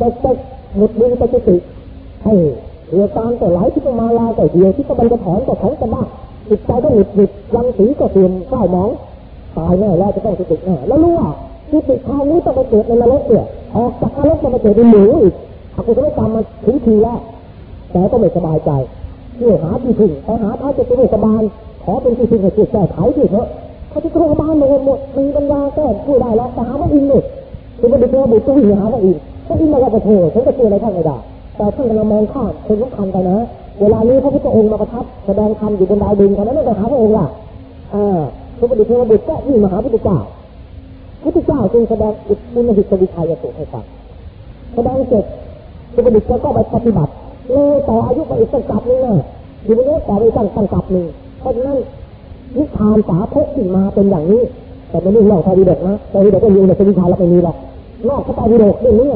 ต่แต่หมดดึงไปจุติให้เรือตามแต่หลายที่ประมาลาแต่เดียวที่กำลังจะถอนก็ถอนกันบ้าง จิตใจก็หงุดหงิดยังสีก็เสื่อมเศร้ามองตายแน่แล้วจะต้องจุติแน่แล้วรู้ว่าจุติคราวนี้ต้องไปเกิดในนรกเนี่ยออกจากนรกจะไปเกิดในหมูอีกอกุศลกรรมมาถึงทีแล้วแต่ก็ไม่สบายใจเพื่อหาที่พึ่งไปหาพระเจะเป็นสบายขอเป็นที่พึ่งให้ช่วยแก้ไขด้วยเถอะเขาที่โรงพยาบาลหมดหมดมีปัญญาแก้ช่วยได้แล้วแต่หาว่าอินเนี่ยคือมันเป็นตัวบุตรตัววิ่งหาว่าอินถ้าอินมาก็จะโทษฉันจะช่วยอะไรท่านไม่ได้แต่ท่านกำลังมองข้ามคนสำคัญไปนะ เวลานี้พระพุทธองค์มาประทับแสดงธรรมอยู่บนดาวดึงเท่านั้นไม่ต้องหาพระองค์ล่ะอ่าพระบุตรเทวบุตรก็วิ่งมาหาพุทธเจ้าพุทธเจ้าจึงแสดงอุตมุนหิตวิชัยสุให้ฟังแสดงเสร็จพระบุตรก็ไปปฏิบัติเลยต่ออายุไปอีกตั้งกับหนึงนะอยู่บนนี้ต่อไปตั้งตั้งกับหนึ่งเพราะฉะนั้นนิทานสาพกขึ้นมาเป็นอย่างนี้ แต่ไม่ได้เล่าทยดีเด็กนะทยดีเด็กก็ยู่ในสวิชาแล้วไม่มีหรอกนอกพระไตรปิฎกเรื่องนี้